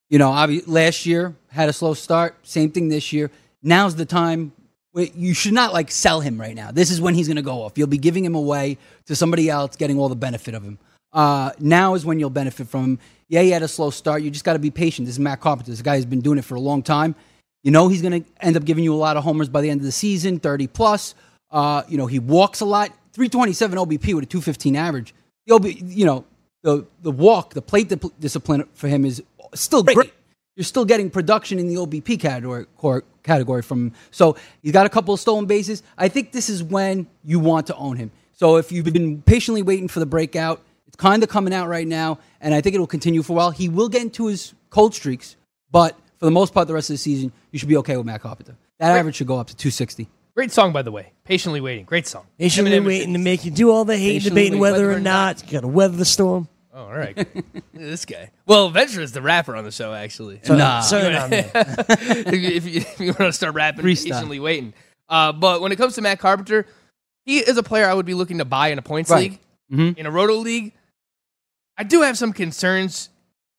Speaker 5: You know, obvi- last year had a slow start. Same thing this year. Now's the time. You should not like sell him right now. This is when he's going to go off. You'll be giving him away to somebody else, getting all the benefit of him. Uh, now is when you'll benefit from him. Yeah, he had a slow start. You just got to be patient. This is Matt Carpenter. This guy has been doing it for a long time. You know he's going to end up giving you a lot of homers by the end of the season, 30 plus. Uh, you know, he walks a lot. 327 OBP with a 215 average. The OB, you know, the the walk, the plate discipline for him is still great. You're still getting production in the OBP category category from him. So he's got a couple of stolen bases. I think this is when you want to own him. So if you've been patiently waiting for the breakout, it's kind of coming out right now, and I think it will continue for a while. He will get into his cold streaks, but for the most part, the rest of the season, you should be okay with Matt Carpenter. That
Speaker 6: Right.
Speaker 5: average should go up to 260.
Speaker 6: Great song, by the way. Patiently waiting. Great song.
Speaker 4: Patiently
Speaker 6: Eminem
Speaker 4: waiting to make you do all the hate,
Speaker 5: Patiently
Speaker 4: debating whether,
Speaker 6: whether
Speaker 4: or
Speaker 6: or
Speaker 4: not you got to weather the storm.
Speaker 6: Oh, all right. This guy. Well, Ventura is the rapper on the show, actually.
Speaker 4: So,
Speaker 5: Nah.
Speaker 4: so not me.
Speaker 6: if, you, if, you, if you want to start rapping,
Speaker 5: Freestyle.
Speaker 6: patiently waiting. Uh, but when it comes to Matt Carpenter, he is a player I would be looking to buy in a points
Speaker 5: Right.
Speaker 6: league.
Speaker 5: Mhm.
Speaker 6: In a roto league, I do have some concerns.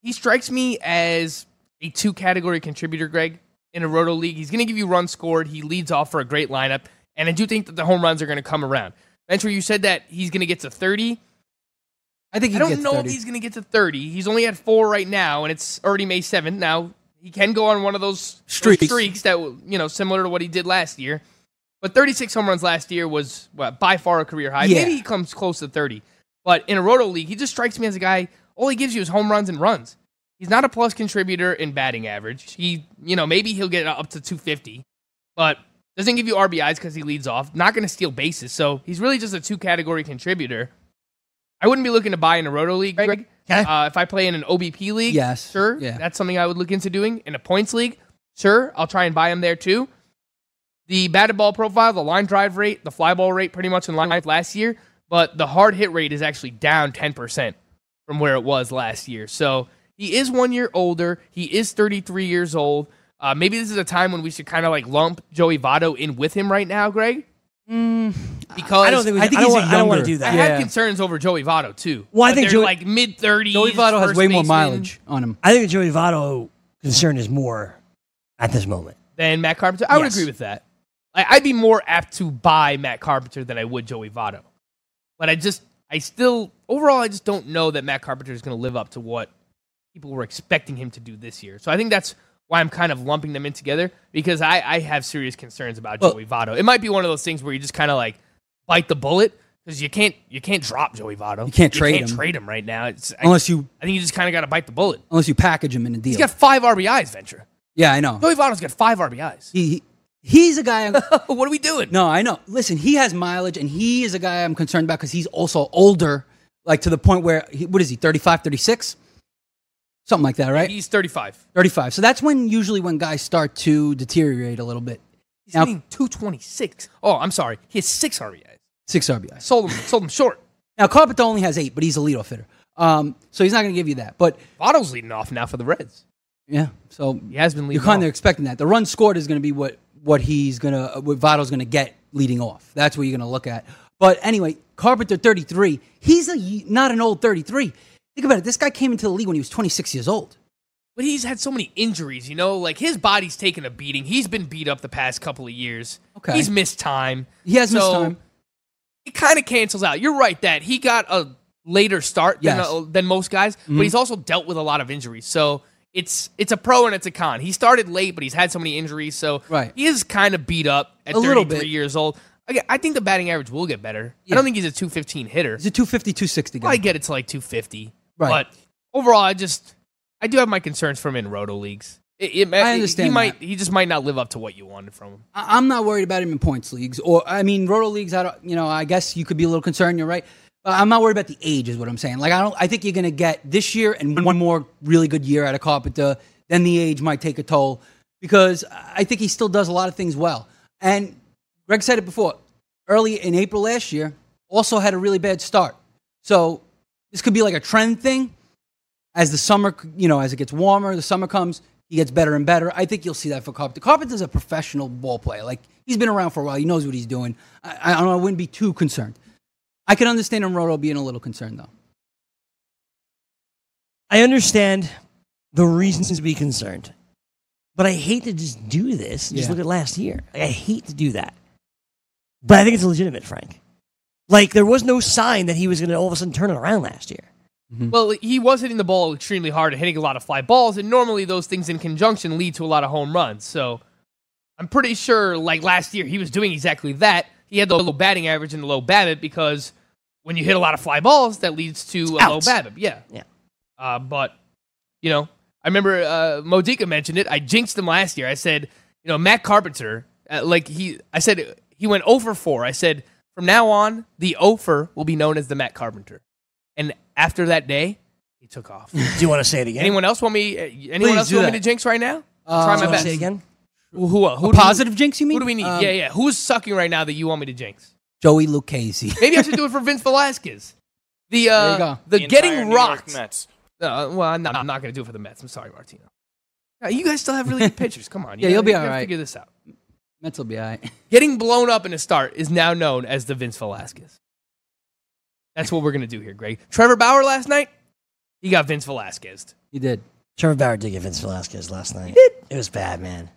Speaker 6: He strikes me as a two category contributor, Greg, in a roto league. He's going to give you runs scored. He leads off for a great lineup. And I do think that the home runs are going to come around. Ventura, you said that he's going to get to 30.
Speaker 5: I think
Speaker 6: I don't know
Speaker 5: 30.
Speaker 6: if he's going to get to 30. He's only at four right now, and it's already May 7th. Now, he can go on one of those those
Speaker 5: Streaks.
Speaker 6: streaks that, you know, similar to what he did last year. But 36 home runs last year was what, by far a career high.
Speaker 5: Yeah.
Speaker 6: Maybe he comes close to 30. But in a roto league, he just strikes me as a guy, all he gives you is home runs and runs. He's not a plus contributor in batting average. He, you know, maybe he'll get up to 250, but doesn't give you RBIs because he leads off. Not going to steal bases. So he's really just a two category contributor. I wouldn't be looking to buy in a roto league, Greg.
Speaker 4: Okay.
Speaker 6: Uh, if I play in an OBP league,
Speaker 5: Yes.
Speaker 6: sure,
Speaker 5: Yeah.
Speaker 6: that's something I would look into doing. In a points league, sure, I'll try and buy him there too. The batted ball profile, the line drive rate, the fly ball rate, pretty much in line with last year, but the hard hit rate is actually down ten percent from where it was last year. So he is one year older. He is thirty three years old. Uh, maybe this is a time when we should kind of like lump Joey Votto in with him right now, Greg.
Speaker 5: I
Speaker 6: because
Speaker 4: I don't think. We,
Speaker 5: I
Speaker 4: I,
Speaker 5: think
Speaker 4: don't
Speaker 5: he's
Speaker 4: want, don't want to
Speaker 5: younger-
Speaker 4: do
Speaker 6: I
Speaker 4: that.
Speaker 5: Yeah.
Speaker 6: have concerns over Joey Votto too.
Speaker 4: Well, I think
Speaker 6: they're
Speaker 4: Joey-
Speaker 6: like mid thirties.
Speaker 5: Joey Votto has way more mileage on him.
Speaker 4: I think Joey Votto concern is more at this moment.
Speaker 6: than Matt Carpenter. I would agree with that. I, I'd be more apt to buy Matt Carpenter than I would Joey Votto. But I just, I still, overall, I just don't know that Matt Carpenter is going to live up to what people were expecting him to do this year. So I think that's why I'm kind of lumping them in together because I, I have serious concerns about
Speaker 5: Well-
Speaker 6: Joey Votto. It might be one of those things where you just kind of like bite the bullet because you can't, you can't drop Joey Votto.
Speaker 5: You can't trade
Speaker 6: can't
Speaker 5: him.
Speaker 6: trade him right now. It's, I,
Speaker 5: Unless you
Speaker 6: I think you just kind of got to bite the bullet.
Speaker 5: unless you package him in a deal.
Speaker 6: He's got five RBIs, Ventura.
Speaker 5: yeah, I know.
Speaker 6: Joey Votto's got five RBIs.
Speaker 5: He, he he's a guy.
Speaker 6: what are we doing?
Speaker 5: No, I know. Listen, he has mileage, and he is a guy I'm concerned about because he's also older, like to the point where, he, what is he, 35, 36? Something like that, right?
Speaker 6: He's 35.
Speaker 5: 35. So that's when, usually, when guys start to deteriorate a little bit.
Speaker 6: He's
Speaker 5: Now-
Speaker 6: hitting 226. Oh, I'm sorry. He has six RBIs.
Speaker 5: Six RBIs.
Speaker 6: Sold him, sold him short.
Speaker 5: Now, Carpenter only has eight, but he's a leadoff hitter. Um, so he's not going to give you that. But,
Speaker 6: Votto's leading off now for the Reds.
Speaker 5: yeah, so
Speaker 6: He has been leading
Speaker 5: you're kind of expecting that. The run scored is going to be what, what he's to, what Votto's to get leading off. That's what you're to look at. But anyway, Carpenter, 33. He's a, not an old 33. Think about it. This guy came into the league when he was 26 years old.
Speaker 6: But he's had so many injuries, you know? Like, his body's taken a beating. He's been beat up the past couple of years.
Speaker 5: Okay.
Speaker 6: He's missed time.
Speaker 5: He has missed time.
Speaker 6: It kind of cancels out. You're right that he got a later start than,
Speaker 5: Yes. Mm-hmm.
Speaker 6: uh, than most guys, but he's also dealt with a lot of injuries. So it's it's a pro and it's a con. He started late, but he's had so many injuries. So
Speaker 5: Right.
Speaker 6: he is kind of beat up at
Speaker 5: A little
Speaker 6: 33
Speaker 5: bit.
Speaker 6: years old. Again, I think the batting average will get better.
Speaker 5: Yeah.
Speaker 6: I don't think he's a 215 hitter.
Speaker 5: He's a 250, 260 guy.
Speaker 6: I get it to like 250.
Speaker 5: Right.
Speaker 6: But overall, I just I do have my concerns for him in roto leagues. It, it,
Speaker 5: I understand
Speaker 6: He might
Speaker 5: that.
Speaker 6: he just might not live up to what you wanted from him.
Speaker 5: I'm not worried about him in points leagues, or I mean, roto leagues. I don't, you know, I guess you could be a little concerned. You're right. I'm not worried about the age, is what I'm saying. Like, I don't. I think you're going to get this year and one more really good year out of Carpenter. Then the age might take a toll because I think he still does a lot of things well. And Greg said it before. Early in April last year, also had a really bad start. So this could be like a trend thing. As the summer, you know, as it gets warmer, the summer comes, he gets better and better. I think you'll see that for Carpenter. Carpenter's a professional ball player. Like he's been around for a while. He knows what he's doing. I, I, I wouldn't be too concerned. I can understand him, Roto, being a little concerned though.
Speaker 4: I understand the reasons to be concerned, but I hate to just do this. Just
Speaker 5: Yeah.
Speaker 4: look at last year. Like, I hate to do that, but I think it's legitimate, Frank. Like there was no sign that he was going to all of a sudden turn it around last year. Mm-hmm.
Speaker 6: Well, he was hitting the ball extremely hard and hitting a lot of fly balls, and normally those things in conjunction lead to a lot of home runs. So I'm pretty sure, like last year, he was doing exactly that. He had the low batting average and the low BABIP because when you hit a lot of fly balls, that leads to a low
Speaker 4: Outs.
Speaker 6: BABIP. Yeah,
Speaker 4: Yeah.
Speaker 6: Uh, but you know, I remember uh, Modica mentioned it. I jinxed him last year. I said, you know, Matt Carpenter, uh, like he, I said he went over 4. I said from now on, the 0 for will be known as the Matt Carpenter. And after that day, he took off.
Speaker 4: Do you want to say it again?
Speaker 6: anyone else want me? Uh, anyone
Speaker 5: Please
Speaker 6: else
Speaker 5: do
Speaker 6: want me
Speaker 5: that.
Speaker 6: to jinx right now?
Speaker 5: Uh,
Speaker 6: Try
Speaker 4: Do
Speaker 6: my
Speaker 4: you want to
Speaker 6: best.
Speaker 4: say it again?
Speaker 6: Who? Who? who
Speaker 5: A
Speaker 6: do we-
Speaker 5: positive jinx, you mean?
Speaker 6: Who do we need?
Speaker 5: Um,
Speaker 6: yeah, yeah. Who's sucking right now that you want me to jinx?
Speaker 5: Joey Lucchesi.
Speaker 6: Maybe I should do it for Vince Velasquez. The uh,
Speaker 5: There you go.
Speaker 6: the,
Speaker 10: The
Speaker 6: getting
Speaker 10: entire New
Speaker 6: rocked.
Speaker 10: Mets.
Speaker 6: Uh, well, I'm not, I'm not going to do it for the Mets. I'm sorry, Martino. Uh, you guys still have really good pitchers. Come on.
Speaker 5: Yeah, you'll be
Speaker 6: you
Speaker 5: all
Speaker 6: gotta. Figure this out.
Speaker 5: Mets will be all right.
Speaker 6: Getting blown up in a start is now known as the Vince Velasquez. That's what we're going to do here, Greg. Trevor Bauer last night, he got Vince Velasquez.
Speaker 5: He did.
Speaker 4: Trevor Bauer did get Vince Velasquez last night. He did. It was bad, man.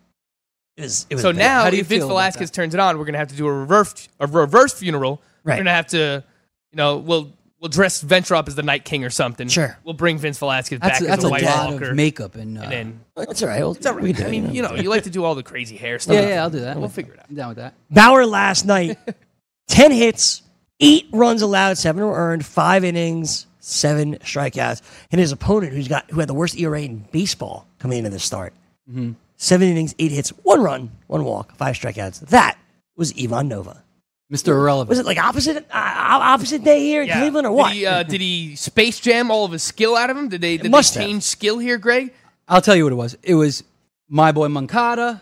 Speaker 4: It was. It was
Speaker 6: So
Speaker 4: bad.
Speaker 6: now,
Speaker 5: How do you
Speaker 6: if Vince Velasquez turns it on, we're going to have to do a reverse a reverse funeral.
Speaker 4: Right.
Speaker 6: We're going to have to, you know, we'll we'll dress Ventura up as the Night King or something.
Speaker 4: Sure.
Speaker 6: We'll bring Vince Velasquez
Speaker 5: That's,
Speaker 6: back
Speaker 5: that's
Speaker 6: as
Speaker 5: a
Speaker 6: a White
Speaker 5: lot
Speaker 6: Walker.
Speaker 5: of makeup and, uh,
Speaker 6: and then
Speaker 4: That's all right. We'll,
Speaker 6: it's all right.
Speaker 4: we do
Speaker 6: I mean, you know, you like to do all the crazy hair stuff.
Speaker 5: yeah, yeah, I'll do that.
Speaker 6: We'll figure it out.
Speaker 5: I'm down with that.
Speaker 4: Bauer last night, 10 hits, eight runs allowed, seven were earned, five innings, seven strikeouts. And his opponent, who's got who had the worst ERA in baseball coming into the start,
Speaker 6: Mm-hmm.
Speaker 4: Seven innings, eight hits, one run, one walk, five strikeouts. That was Ivan Nova.
Speaker 5: Mr. Irrelevant.
Speaker 4: Was it like opposite uh, opposite day here in
Speaker 6: Yeah.
Speaker 4: Cleveland or what?
Speaker 6: Did he, uh, did he space jam all of his skill out of him? Did they, did they
Speaker 4: must have.
Speaker 6: change skill here, Greg?
Speaker 5: I'll tell you what it was. It was my boy Moncada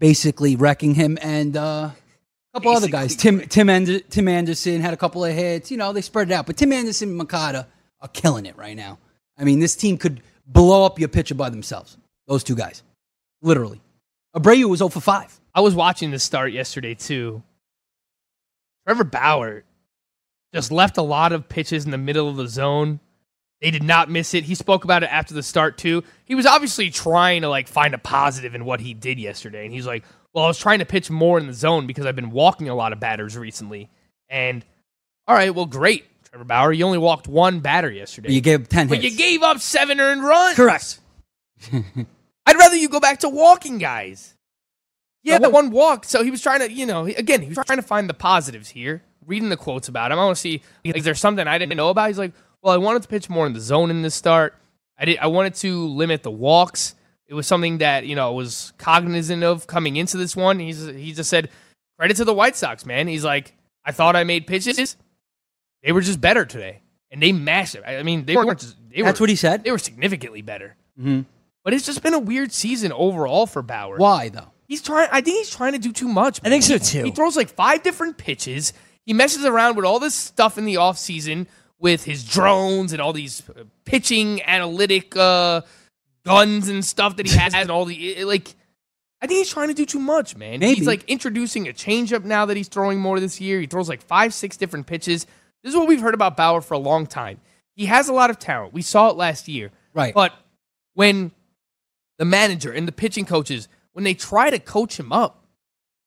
Speaker 5: basically wrecking him and uh, a couple other guys. Tim Tim, Ander- Tim Anderson had a couple of hits. You know, they spread it out. But Tim Anderson and Moncada are killing it right now. I mean, this team could blow up your pitcher by themselves. Those two guys. Literally. Abreu was 0 for 5.
Speaker 6: I was watching the start yesterday too. Trevor Bauer just left a lot of pitches in the middle of the zone. They did not miss it. He spoke about it after the start too. He was obviously trying to like find a positive in what he did yesterday, and he's like, "Well, I was trying to pitch more in the zone because I've been walking a lot of batters recently." And all right, well, great, Trevor Bauer. You only walked one batter yesterday.
Speaker 5: You gave 10
Speaker 6: but
Speaker 5: hits.
Speaker 6: you gave up seven earned runs.
Speaker 4: Correct.
Speaker 6: I'd rather you go back to walking guys. Yeah, the one walk. So he was trying to, you know, again, he was trying to find the positives here. Reading the quotes about him, I want to see is there something I didn't know about. He's like, well, I wanted to pitch more in the zone in this start. I did. I wanted to limit the walks. It was something that you know was cognizant of coming into this one. He's he just said credit to the White Sox, man. He's like, I thought I made pitches. They were just better today, and they mashed it. I mean, they weren't. Just, they
Speaker 5: That's
Speaker 6: were,
Speaker 5: what he said?
Speaker 6: They were significantly better.
Speaker 5: Mhm.
Speaker 6: But it's just been a weird season overall for Bauer.
Speaker 5: Why though?
Speaker 6: He's trying. I think he's trying to do too much.
Speaker 4: I think so too.
Speaker 6: He throws like five different pitches. He messes around with all this stuff in the offseason with his drones and all these uh, pitching analytic uh, guns and stuff that he has, and all the like. I think he's trying to do too much, man.
Speaker 5: Maybe.
Speaker 6: He's like introducing a changeup now that he's throwing more this year. He throws like five, six different pitches. This is what we've heard about Bauer for a long time. He has a lot of talent. We saw it last year.
Speaker 5: Right.
Speaker 6: But when the manager and the pitching coaches, when they try to coach him up,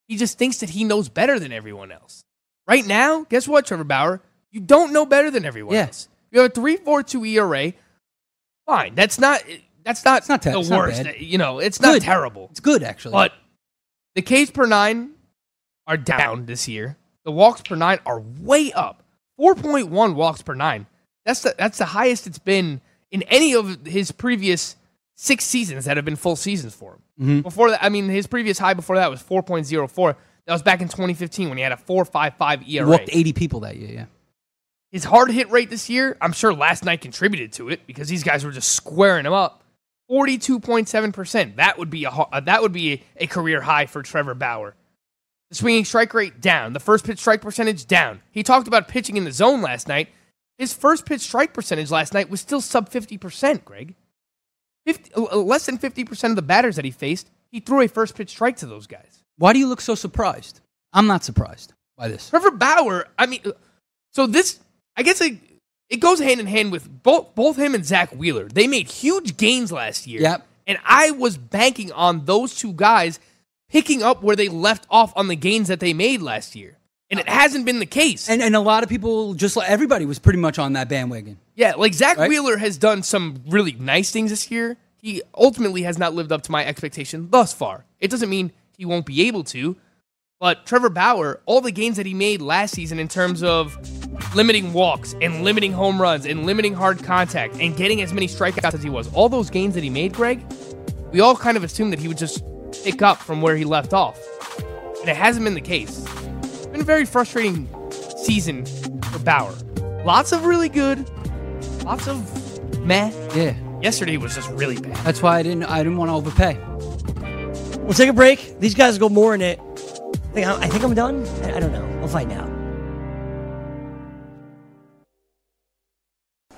Speaker 6: he just thinks that he knows better than everyone else. Right now, guess what, Trevor Bauer? You don't know better than everyone
Speaker 5: Yeah.
Speaker 6: else. You have a 3.42 ERA. Fine. That's not that's not,
Speaker 5: not te-
Speaker 6: the
Speaker 5: it's
Speaker 6: worst.
Speaker 5: bad.
Speaker 6: you know, it's not
Speaker 5: Good.
Speaker 6: terrible.
Speaker 5: It's good actually.
Speaker 6: But the Ks per nine are down this year. The walks per nine are way up. 4.1 walks per nine. That's the that's the highest it's been in any of his previous six seasons that have been full seasons for him.
Speaker 5: Mm-hmm.
Speaker 6: Before that, I mean, his previous high before that was 4.04. That was back in 2015 when he had a 4.55
Speaker 5: he
Speaker 6: ERA.
Speaker 5: walked 80 people that year. Yeah.
Speaker 6: His hard hit rate this year, I'm sure last night contributed to it because these guys were just squaring him up. 42.7%. That would be a uh, that would be a, a career high for Trevor Bauer. The swinging strike rate down. The first pitch strike percentage down. He talked about pitching in the zone last night. His first pitch strike percentage last night was still sub 50%, Greg. 50, uh, less than 50% of the batters that he faced, he threw a first pitch strike to those guys.
Speaker 5: Why do you look so surprised? I'm not surprised by this.
Speaker 6: Trevor Bauer, I mean, uh, so this, I guess it, it goes hand in hand with both, both him and Zack Wheeler. They made huge gains last year.
Speaker 5: Yep.
Speaker 6: And I was banking on those two guys picking up where they left off on the gains that they made last year. And it hasn't been the case.
Speaker 5: And and a lot of people, just like everybody, was pretty much on that bandwagon.
Speaker 6: yeah, like Zack
Speaker 5: Right?
Speaker 6: Wheeler has done some really nice things this year. He ultimately has not lived up to my expectation thus far. It doesn't mean he won't be able to. But Trevor Bauer, all the gains that he made last season in terms of limiting walks and limiting home runs and limiting hard contact and getting as many strikeouts as he was, all those gains that he made, Greg, we all kind of assumed that he would just pick up from where he left off. And it hasn't been the case. It's been a very frustrating season for Bauer. Lots of really good, lots of meh.
Speaker 5: Yeah.
Speaker 6: Yesterday was just really bad.
Speaker 5: That's why I didn't I didn't want to overpay.
Speaker 4: We'll take a break. These guys go more in it. I think I'm, I think I'm done. I, I don't know. We'll find out.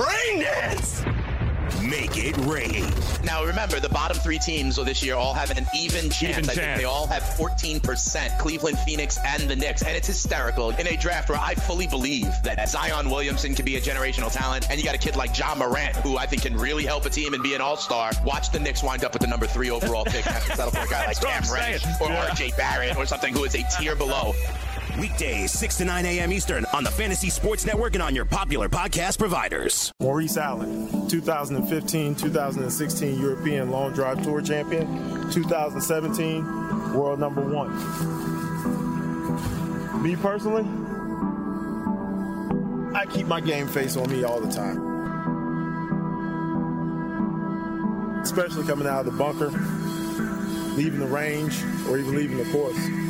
Speaker 2: Rain dance!
Speaker 8: Make it rain.
Speaker 10: Now remember, the bottom three teams of this year all have an even chance.
Speaker 2: Even
Speaker 10: I think they all have 14%. Cleveland, Phoenix, and the Knicks. And it's hysterical in a draft where I fully believe that Zion Williamson can be a generational talent, and you got a kid like Ja Morant, who I think can really help a team and be an all-star. Watch the Knicks wind up with the number three overall pick and have settle for a guy like Cam Reddish or
Speaker 2: Yeah.
Speaker 10: RJ Barrett or something who is a tier below.
Speaker 8: Weekdays, 6 to 9 a.m. Eastern on the Fantasy Sports Network and on your popular podcast providers.
Speaker 11: Maurice Allen, 2015 2016 European Long Drive Tour champion, 2017 world number one. Me personally, I keep my game face on me all the time. Especially coming out of the bunker, leaving the range, or even leaving the course.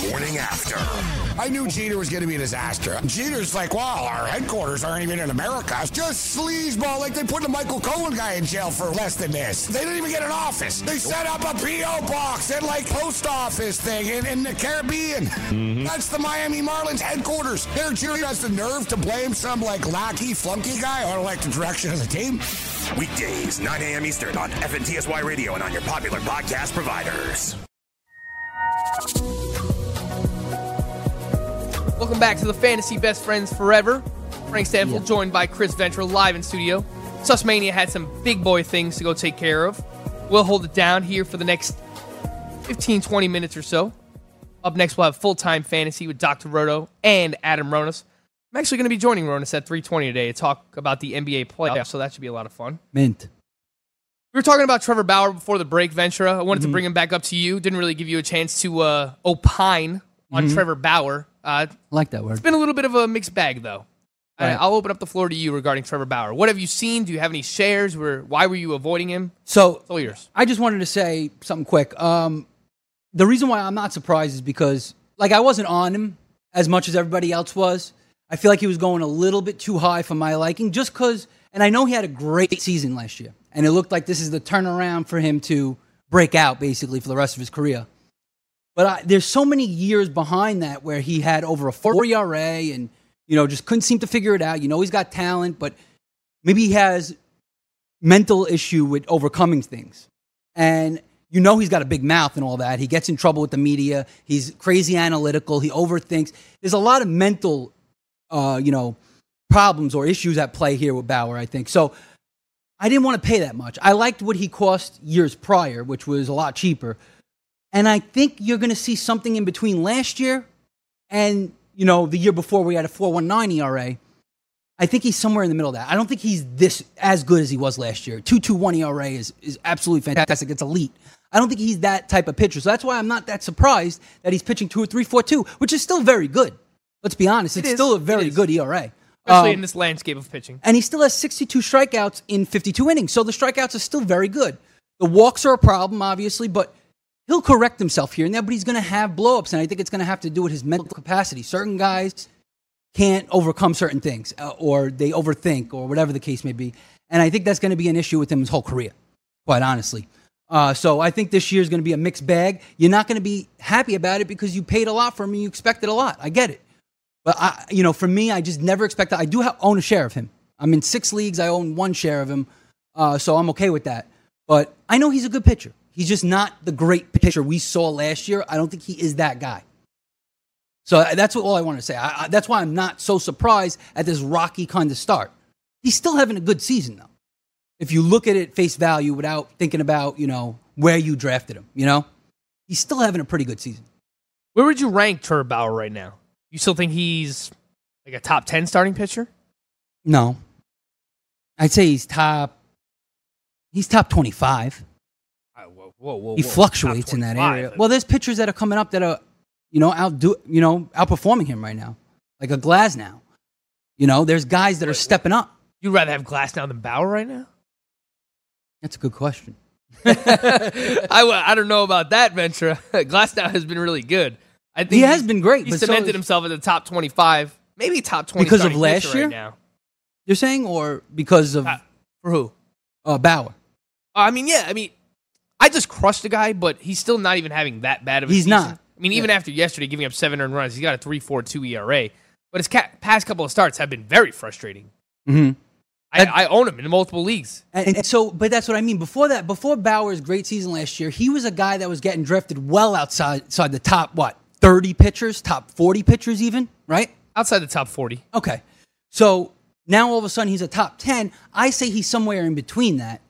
Speaker 2: The morning after. I knew Jeter was going to be a disaster. Jeter's like, wow, our headquarters aren't even in America. It's just sleazeball, like they put the Michael Cohen guy in jail for less than this. They didn't even get an office. They set up a P.O. box and like post office thing in, in the Caribbean. Mm-hmm. That's the Miami Marlins headquarters. Their Jeter has the nerve to blame some like lackey, flunky guy or like the direction of the team.
Speaker 8: Weekdays, 9 a.m. Eastern on FNTSY Radio and on your popular podcast providers.
Speaker 6: Welcome back to the Fantasy Best Friends Forever. Frank Stampfl joined by Chris Ventura live in studio. Sussmania had some big boy things to go take care of. We'll hold it down here for the next 15, 20 minutes or so. Up next, we'll have full time fantasy with Dr. Roto and Adam Ronis. I'm actually going to be joining Ronis at 3:20 today to talk about the NBA playoffs, so that should be a lot of fun.
Speaker 5: Mint.
Speaker 6: We were talking about Trevor Bauer before the break, Ventura. I wanted to
Speaker 5: Mhm.
Speaker 6: bring him back up to you. Didn't really give you a chance to uh, opine on
Speaker 5: Mhm.
Speaker 6: Trevor Bauer. Uh,
Speaker 5: I like that word.
Speaker 6: it's been a little bit of a mixed bag, though.
Speaker 5: Right.
Speaker 6: I'll open up the floor to you regarding Trevor Bauer. What have you seen? Do you have any shares? Where why were you avoiding him?
Speaker 5: So
Speaker 6: It's all yours.
Speaker 5: I just wanted to say something quick. Um, the reason why I'm not surprised is because, like, I wasn't on him as much as everybody else was. I feel like he was going a little bit too high for my liking, just because. And I know he had a great season last year, and it looked like this is the turnaround for him to break out, basically, for the rest of his career. But I, there's so many years behind that where he had over a four ERA and you know just couldn't seem to figure it out. You know he's got talent, but maybe he has mental issue with overcoming things. And you know he's got a big mouth and all that. He gets in trouble with the media. He's crazy analytical. He overthinks. There's a lot of mental, uh, you know, problems or issues at play here with Bauer. I think so. I didn't want to pay that much. I liked what he cost years prior, which was a lot cheaper. And I think you're going to see something in between last year and you know the year before we had a 4.19 ERA. I think he's somewhere in the middle of that. I don't think he's this as good as he was last year. 2.21 ERA is is absolutely fantastic. It's elite. I don't think he's that type of pitcher. So that's why I'm not that surprised that he's pitching two or three four two, which is still very good. Let's be honest, it's
Speaker 6: is.
Speaker 5: still a very good ERA.
Speaker 6: Especially
Speaker 5: Um,
Speaker 6: in this landscape of pitching.
Speaker 5: and he still has 62 strikeouts in 52 innings. So the strikeouts are still very good. The walks are a problem, obviously, but he'll correct himself here and there, but he's going to have blowups. And I think it's going to have to do with his mental capacity. Certain guys can't overcome certain things, uh, or they overthink, or whatever the case may be. And I think that's going to be an issue with him his whole career, quite honestly. Uh, so I think this year is going to be a mixed bag. You're not going to be happy about it because you paid a lot for him and you expected a lot. I get it. But I, you know, for me, I just never expected. I do have, own a share of him. I'm in six leagues. I own one share of him, uh, so I'm okay with that. But I know he's a good pitcher. He's just not the great pitcher we saw last year. I don't think he is that guy. So uh, that's what, all I want to say. I, I, that's why I'm not so surprised at this rocky kind of start. He's still having a good season though. If you look at it face value without thinking about you know where you drafted him, you know, he's still having a pretty good season.
Speaker 6: Where would you rank Trevor Bauer right now? You still think he's like a top 10 starting pitcher?
Speaker 5: No. I'd say he's top. He's top twenty-five.
Speaker 6: Whoa, whoa, whoa.
Speaker 5: he fluctuates in that area. Well, there's pitchers that are coming up that are, you know, outdo, you know, outperforming him right now, like a Glasnow. You know, there's guys that are stepping up.
Speaker 6: You'd rather have Glasnow than Bauer right now?
Speaker 5: That's a good question.
Speaker 6: I, I don't know about that, Ventura. Glasnow has been really good. I think
Speaker 5: He has been great,
Speaker 6: He
Speaker 5: but so
Speaker 6: cemented himself in the top 25, maybe top 20
Speaker 5: Because of last year?
Speaker 6: Right now.
Speaker 5: You're saying, or because of
Speaker 6: For who?
Speaker 5: uh, Bauer?
Speaker 6: I mean, yeah. I mean, I just crushed the guy, but he's still not even having that bad of a
Speaker 5: He's
Speaker 6: season.
Speaker 5: not.
Speaker 6: I mean, even after yesterday giving up seven earned runs, he's got a 3.42 ERA. But his ca- past couple of starts have been very frustrating.
Speaker 5: Mm-hmm.
Speaker 6: I, I own him in multiple leagues.
Speaker 5: And, and so, but that's what I mean. Before that, before Bauer's great season last year, he was a guy that was getting drifted well outside, outside the top what thirty pitchers, top forty pitchers, even right
Speaker 6: outside the top forty.
Speaker 5: Okay, so now all of a sudden he's a top ten. I say he's somewhere in between that,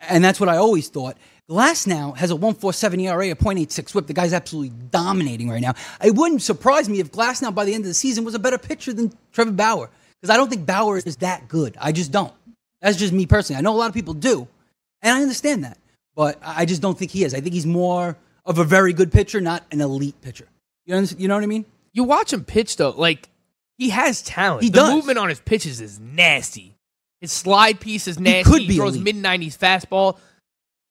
Speaker 5: and that's what I always thought. Glasnow has a 147 ERA, a .86 WHIP. The guy's absolutely dominating right now. It wouldn't surprise me if Glasnow by the end of the season was a better pitcher than Trevor Bauer because I don't think Bauer is that good. I just don't. That's just me personally. I know a lot of people do, and I understand that, but I just don't think he is. I think he's more of a very good pitcher, not an elite pitcher. You know, you know what I mean?
Speaker 6: You watch him pitch though, like he has talent.
Speaker 5: He
Speaker 6: the
Speaker 5: does.
Speaker 6: movement on his pitches is nasty. His slide piece is nasty.
Speaker 5: could
Speaker 6: He,
Speaker 5: be
Speaker 6: throws
Speaker 5: elite.
Speaker 6: mid nineties fastball.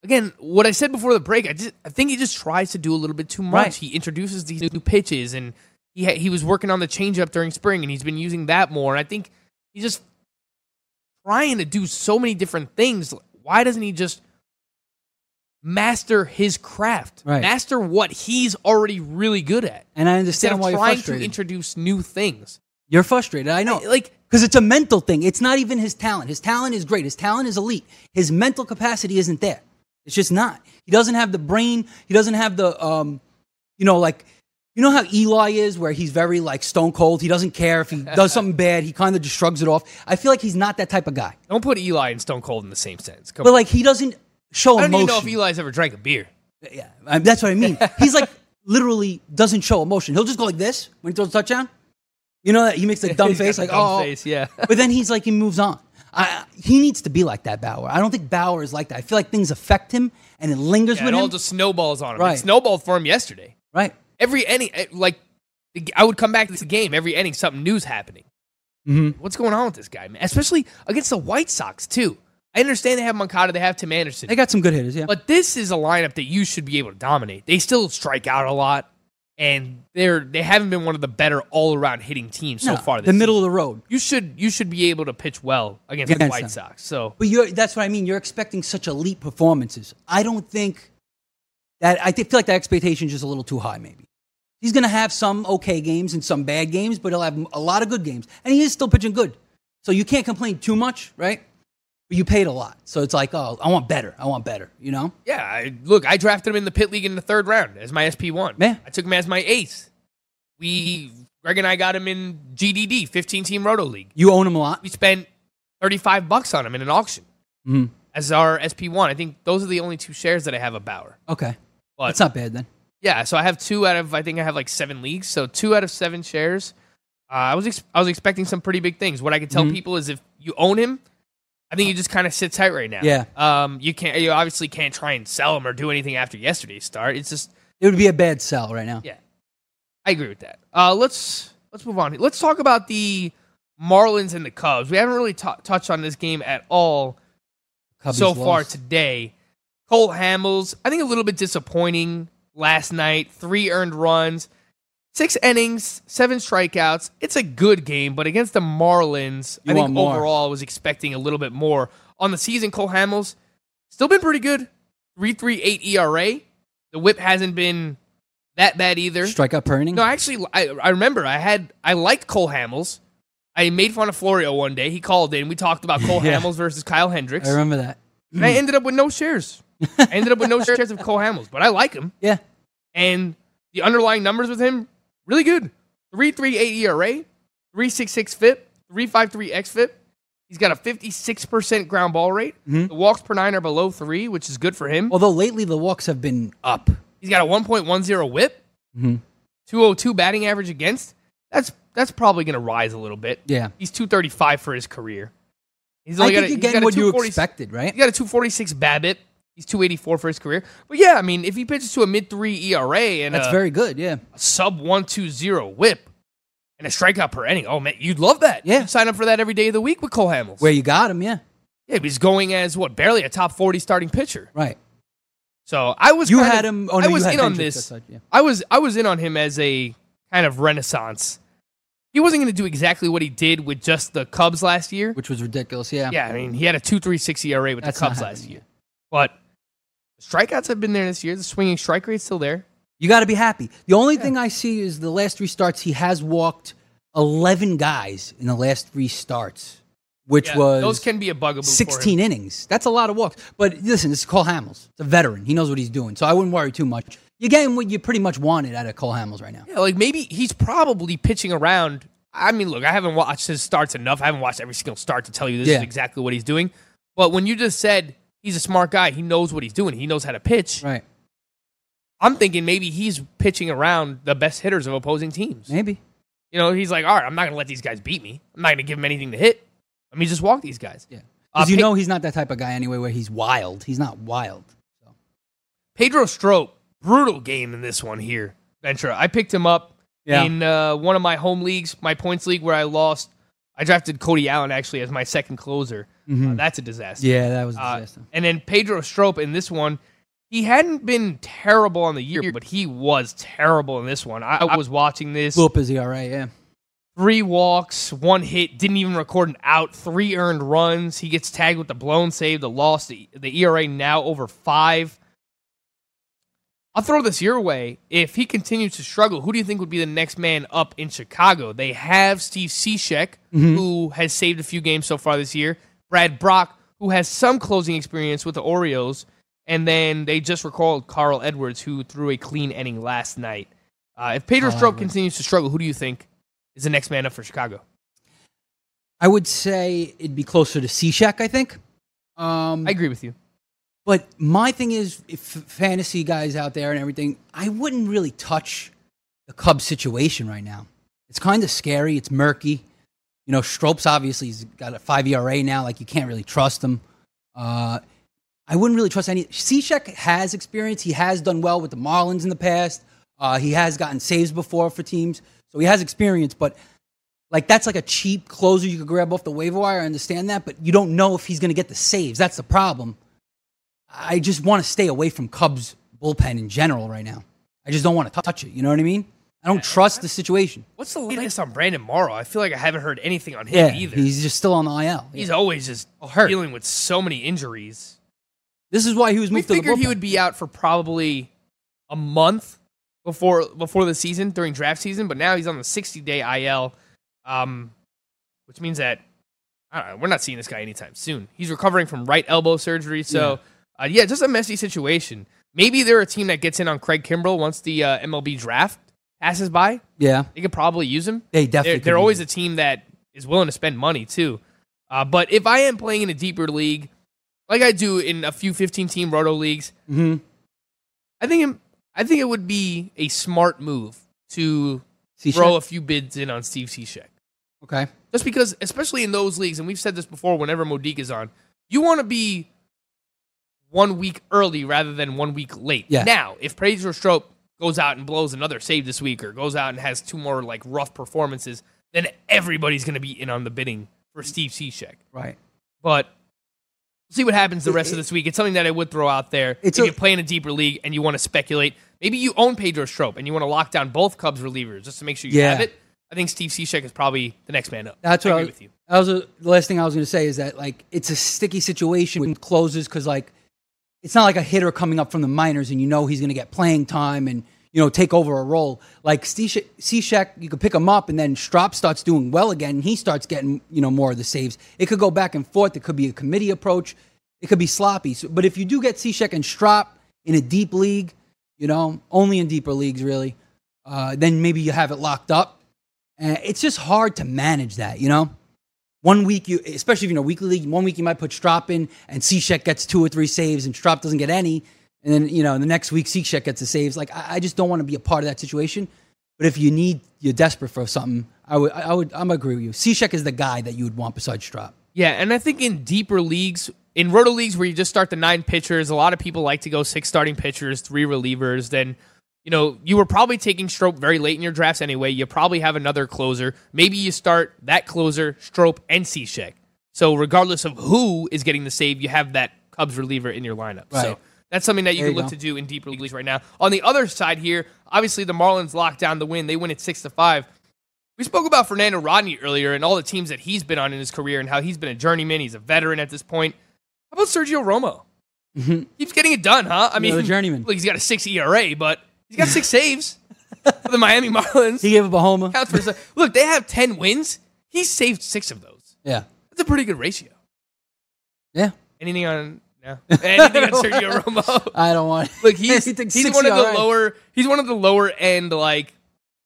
Speaker 6: Again, what I said before the break, I just I think he just tries to do a little bit too much.
Speaker 5: Right.
Speaker 6: He introduces these new pitches, and he ha- he was working on the changeup during spring, and he's been using that more. And I think he's just trying to do so many different things. Why doesn't he just master his craft,
Speaker 5: Right.
Speaker 6: master what he's already really good at?
Speaker 5: And I understand why you're
Speaker 6: trying to introduce new things.
Speaker 5: You're frustrated. I know.
Speaker 6: like
Speaker 5: because it's a mental thing. It's not even his talent. His talent is great. His talent is elite. His mental capacity isn't there. It's just not. He doesn't have the brain. He doesn't have the um, you know, like you know how Eli is, where he's very like stone cold. He doesn't care if he does something bad. He kind of just shrugs it off. I feel like he's not that type of guy.
Speaker 6: Don't put Eli and Stone Cold in the same sense. Come
Speaker 5: But
Speaker 6: on.
Speaker 5: like he doesn't show
Speaker 6: I don't
Speaker 5: emotion.
Speaker 6: even know if Eli's ever drank a beer.
Speaker 5: Yeah, I- that's what I mean. He's like literally doesn't show emotion. He'll just go like this when he throws a touchdown. You know that he makes a dumb
Speaker 6: He's got
Speaker 5: face,
Speaker 6: the
Speaker 5: like
Speaker 6: dumb
Speaker 5: oh,
Speaker 6: face, yeah.
Speaker 5: but then he's like he moves on. I, he needs to be like that, Bauer. I don't think Bauer is like that. I feel like things affect him and it lingers
Speaker 6: Yeah,
Speaker 5: with
Speaker 6: it all just snowballs on him.
Speaker 5: Right.
Speaker 6: It snowballed for him yesterday.
Speaker 5: right.
Speaker 6: Every inning, eh, like I would come back to the game every inning, something new's happening.
Speaker 5: Mm-hmm.
Speaker 6: What's going on with this guy, man? Especially against the White Sox too. I understand they have Moncada, they have Tim Anderson,
Speaker 5: They got some good hitters, yeah.
Speaker 6: but this is a lineup that you should be able to dominate. They still strike out a lot, and they're they haven't been one of the better all around hitting teams so
Speaker 5: No,
Speaker 6: far. This
Speaker 5: the middle
Speaker 6: season.
Speaker 5: of the road.
Speaker 6: You should you should be able to pitch well against, the White
Speaker 5: them.
Speaker 6: Sox. So
Speaker 5: But you're, that's what I mean. You're expecting such elite performances. I don't think that. I feel like that expectation is just a little too high. Maybe he's going to have some okay games and some bad games, but he'll have a lot of good games, and he is still pitching good. So you can't complain too much, right? You paid a lot, so it's like, oh, I want better. I want better. You know?
Speaker 6: Yeah, I, look, I drafted him in the pit league in the third round as my SP one.
Speaker 5: Man.
Speaker 6: I took him as my ace. We Greg and I got him in GDD, fifteen team Roto League.
Speaker 5: You own him a lot.
Speaker 6: We spent thirty five bucks on him in an auction
Speaker 5: Mhm.
Speaker 6: as our SP one. I think those are the only two shares that I have of Bauer.
Speaker 5: Okay,
Speaker 6: But
Speaker 5: that's not bad then.
Speaker 6: yeah, so I have two out of I think I have like seven leagues, so two out of seven shares. Uh, I was ex- I was expecting some pretty big things. What I can tell
Speaker 5: Mhm.
Speaker 6: people is if you own him, I think you just kind of sit tight right now.
Speaker 5: Yeah.
Speaker 6: Um, you can't you obviously can't try and sell him or do anything after yesterday's start. It's just
Speaker 5: It would be a bad sell right now.
Speaker 6: yeah, I agree with that. Uh, let's let's move on. Let's talk about the Marlins and the Cubs. We haven't really ta- touched on this game at all
Speaker 5: Cubbies
Speaker 6: so far today. Cole Hamels, I think a little bit disappointing last night. Three earned runs, six innings, seven strikeouts. It's a good game, but against the Marlins,
Speaker 5: You
Speaker 6: I think overall I was expecting a little bit more. On the season, Cole Hamels still been pretty good. 3.38 ERA. The whip hasn't been that bad either.
Speaker 5: Strikeout per inning.
Speaker 6: No, actually, I, I remember I had I liked Cole Hamels. I made fun of Florio one day. He called in. We talked about Cole
Speaker 5: Yeah.
Speaker 6: Hamels versus Kyle Hendricks.
Speaker 5: I remember that.
Speaker 6: And I ended up with no shares. I ended up with no shares of Cole Hamels, but I like him.
Speaker 5: Yeah.
Speaker 6: And the underlying numbers with him, really good. 3.38 ERA, 3.66 FIP, 3.53 XFIP. He's got a 56% ground ball rate.
Speaker 5: Mhm.
Speaker 6: The walks per nine are below three, which is good for him.
Speaker 5: Although lately the walks have been up.
Speaker 6: He's got a 1.10 whip,
Speaker 5: Mhm.
Speaker 6: 202 batting average against. That's that's probably going to rise a little bit.
Speaker 5: Yeah.
Speaker 6: He's 235 for his career. He's
Speaker 5: I
Speaker 6: only
Speaker 5: think
Speaker 6: got a,
Speaker 5: you're getting what you expected, right?
Speaker 6: He got a 246 BABIP. He's 284 for his career. But yeah, I mean, if he pitches to a mid three ERA and
Speaker 5: That's
Speaker 6: a,
Speaker 5: very good. Yeah.
Speaker 6: a sub 120 whip and a strikeout per inning, oh man, you'd love that.
Speaker 5: Yeah.
Speaker 6: You'd sign up for that every day of the week with Cole Hamels.
Speaker 5: Where you got him, yeah.
Speaker 6: Yeah, he's going as what, barely a top 40 starting pitcher.
Speaker 5: Right.
Speaker 6: So I was
Speaker 5: You had
Speaker 6: of-
Speaker 5: him- oh,
Speaker 6: I
Speaker 5: no, you
Speaker 6: was in on this.
Speaker 5: yeah.
Speaker 6: I was I was in on him as a kind of renaissance. He wasn't going to do exactly what he did with just the Cubs last year.
Speaker 5: Which was ridiculous, yeah.
Speaker 6: Yeah, I mean, he had a 2.36 ERA with
Speaker 5: That's
Speaker 6: the Cubs last year. But strikeouts have been there this year. The swinging strike rate's still there.
Speaker 5: You got to be happy. The only thing I see is the last three starts, he has walked 11 guys in the last three starts, which
Speaker 6: Yeah,
Speaker 5: was
Speaker 6: those can be a bugaboo.
Speaker 5: 16 innings. That's a lot of walks. But listen, this is Cole Hamels. It's a veteran. He knows what he's doing. So I wouldn't worry too much. You're getting what you pretty much wanted out of Cole Hamels right now.
Speaker 6: Yeah, like maybe he's probably pitching around. I mean, look, I haven't watched his starts enough. I haven't watched every single start to tell you this
Speaker 5: Yeah.
Speaker 6: is exactly what he's doing. But when you just said he's a smart guy, he knows what he's doing. He knows how to pitch.
Speaker 5: Right.
Speaker 6: I'm thinking maybe he's pitching around the best hitters of opposing teams.
Speaker 5: Maybe.
Speaker 6: You know, he's like, all right, I'm not going to let these guys beat me. I'm not going to give them anything to hit. Let me just walk these guys.
Speaker 5: Yeah.
Speaker 6: Uh,
Speaker 5: Because you
Speaker 6: Pe-
Speaker 5: know he's not that type of guy anyway where he's wild. He's not wild.
Speaker 6: Pedro Strop, brutal game in this one here, Ventura. I picked him up
Speaker 5: Yeah.
Speaker 6: in uh, one of my home leagues, my points league, where I lost I drafted Cody Allen actually as my second closer. Uh, that's a disaster.
Speaker 5: Yeah, that was a
Speaker 6: Uh,
Speaker 5: disaster.
Speaker 6: and then Pedro Strop in this one, he hadn't been terrible on the year, but he was terrible in this one. I, I was watching this.
Speaker 5: Blew up his ERA, yeah.
Speaker 6: Three walks, one hit, didn't even record an out, three earned runs. He gets tagged with the blown save, the loss, the, the ERA now over five. I'll throw this your way. If he continues to struggle, who do you think would be the next man up in Chicago? They have Steve Cishek, who has saved a few games so far this year. Brad Brach, who has some closing experience with the Orioles. And then they just recalled Carl Edwards, who threw a clean inning last night. Uh, if Pedro
Speaker 5: Edwards.
Speaker 6: continues to struggle, who do you think is the next man up for Chicago?
Speaker 5: I would say it'd be closer to Cishek, I think. Um,
Speaker 6: I agree with you.
Speaker 5: But my thing is, if fantasy guys out there and everything, I wouldn't really touch the Cubs situation right now. It's kind of scary. It's murky. You know, Stropes obviously he's got a five ERA now. Like you can't really trust him. Uh, I wouldn't really trust any. Cishek has experience. He has done well with the Marlins in the past. Uh, he has gotten saves before for teams, so he has experience. But like that's like a cheap closer you could grab off the waiver wire. I understand that, but you don't know if he's going to get the saves. That's the problem. I just want to stay away from Cubs bullpen in general right now. I just don't want to touch it. You know what I mean? I don't trust the situation.
Speaker 6: What's the latest on Brandon Morrow? I feel like I haven't heard anything on him
Speaker 5: Yeah,
Speaker 6: either.
Speaker 5: he's just still on the IL.
Speaker 6: He's always just
Speaker 5: hurt.
Speaker 6: dealing with so many injuries.
Speaker 5: This is why he was
Speaker 6: We
Speaker 5: moved to the
Speaker 6: figured he would be out for probably a month before before the season during draft season, but now he's on the 60 day IL, um, which means that I don't know, we're not seeing this guy anytime soon. He's recovering from right elbow surgery, so yeah, uh, yeah just a messy situation. Maybe they're a team that gets in on Craig Kimbrel once the uh, MLB draft passes by.
Speaker 5: Yeah.
Speaker 6: They could probably use him.
Speaker 5: They definitely
Speaker 6: They're, they're always a team that is willing to spend money too. Uh, but if I am playing in a deeper league, like I do in a few 15 team roto leagues,
Speaker 5: Mhm.
Speaker 6: I think it- I think it would be a smart move to
Speaker 5: Cishek?
Speaker 6: throw a few bids in on Steve Cishek.
Speaker 5: Okay.
Speaker 6: Just because, especially in those leagues, and we've said this before, whenever Modique is on, you want to be one week early rather than one week late.
Speaker 5: Yeah.
Speaker 6: Now, if Pedro Strop goes out and blows another save this week, or goes out and has two more like rough performances, then everybody's going to be in on the bidding for Steve Cishek.
Speaker 5: Right.
Speaker 6: But we'll see what happens the rest of this week. It's something that I would throw out there.
Speaker 5: It's
Speaker 6: if
Speaker 5: a-
Speaker 6: you play in a deeper league and you want to speculate, maybe you own Pedro Strop and you want to lock down both Cubs relievers just to make sure you
Speaker 5: Yeah.
Speaker 6: have it. I think Steve Cishek is probably the next man up.
Speaker 5: That's
Speaker 6: I
Speaker 5: what I
Speaker 6: agree
Speaker 5: was,
Speaker 6: with you.
Speaker 5: That was a, the last thing I was going to say is that like it's a sticky situation with closes because like it's not like a hitter coming up from the minors and you know he's going to get playing time and you know take over a role. Like Cishek, you could pick him up and then Strop starts doing well again and he starts getting you know more of the saves. It could go back and forth. It could be a committee approach. It could be sloppy. So, but if you do get Cishek and Strop in a deep league, you know only in deeper leagues really, uh, then maybe you have it locked up. And it's just hard to manage that, you know. One week, you especially if you're in a weekly league, one week you might put Strop in, and Cishek gets two or three saves, and Strop doesn't get any, and then you know the next week Cishek gets the saves. Like I, I just don't want to be a part of that situation. But if you need, you're desperate for something, I would, I would, I'm agree with you. Cishek is the guy that you would want besides Strop.
Speaker 6: Yeah, and I think in deeper leagues, in roto leagues where you just start the nine pitchers, a lot of people like to go six starting pitchers, three relievers. Then, you know, you were probably taking Strope very late in your drafts anyway. You probably have another closer. Maybe you start that closer, Strope, and Cishek. So regardless of who is getting the save, you have that Cubs reliever in your lineup. So that's something that you
Speaker 5: There
Speaker 6: can
Speaker 5: you
Speaker 6: look
Speaker 5: go.
Speaker 6: to do in deeper leagues right now. On the other side here, obviously the Marlins locked down the win. They win at six to five. We spoke about Fernando Rodney earlier and all the teams that he's been on in his career and how he's been a journeyman. He's a veteran at this point. How about Sergio Romo? Keeps getting it done, huh? I mean,
Speaker 5: Another journeyman.
Speaker 6: Look, he's got a six ERA, but he's got six saves for the Miami Marlins.
Speaker 5: He gave up a homer.
Speaker 6: Counts for look. They have ten wins. He saved six of those.
Speaker 5: Yeah,
Speaker 6: That's a pretty good ratio.
Speaker 5: yeah.
Speaker 6: Anything on? No. Anything on Sergio Romo?
Speaker 5: I don't want.
Speaker 6: Look, he's
Speaker 5: He
Speaker 6: he's one of the lower. He's one of the lower end. Like,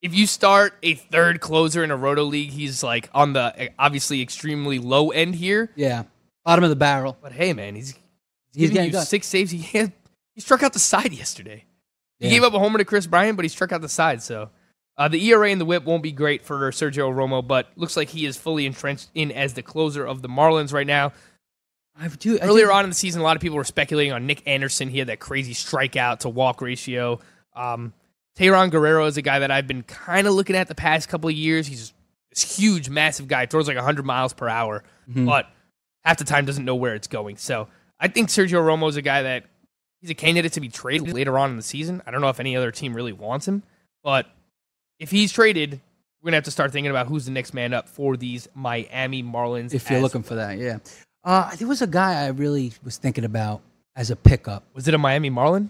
Speaker 6: if you start a third closer in a roto league, he's like on the obviously extremely low end here.
Speaker 5: Yeah, bottom of the barrel.
Speaker 6: But hey, man, he's he's,
Speaker 5: He's
Speaker 6: giving
Speaker 5: getting
Speaker 6: you
Speaker 5: done.
Speaker 6: six saves. He had, he struck out the side yesterday. He
Speaker 5: Yeah.
Speaker 6: gave up a homer to Kris Bryant, but he struck out the side. So uh, the ERA and the WHIP won't be great for Sergio Romo, but looks like he is fully entrenched in as the closer of the Marlins right now.
Speaker 5: I do. I
Speaker 6: Earlier
Speaker 5: think-
Speaker 6: on in the season, a lot of people were speculating on Nick Anderson. He had that crazy strikeout to walk ratio. Um, Guerrero is a guy that I've been kind of looking at the past couple of years. He's this huge, massive guy, throws like 100 miles per hour,
Speaker 5: Mhm.
Speaker 6: but half the time doesn't know where it's going. So I think Sergio Romo is a guy that he's a candidate to be traded later on in the season. I don't know if any other team really wants him, but if he's traded, we're gonna have to start thinking about who's the next man up for these Miami Marlins.
Speaker 5: If you're looking for that, yeah. Uh, there was a guy I really was thinking about as a pickup.
Speaker 6: was it a Miami Marlin?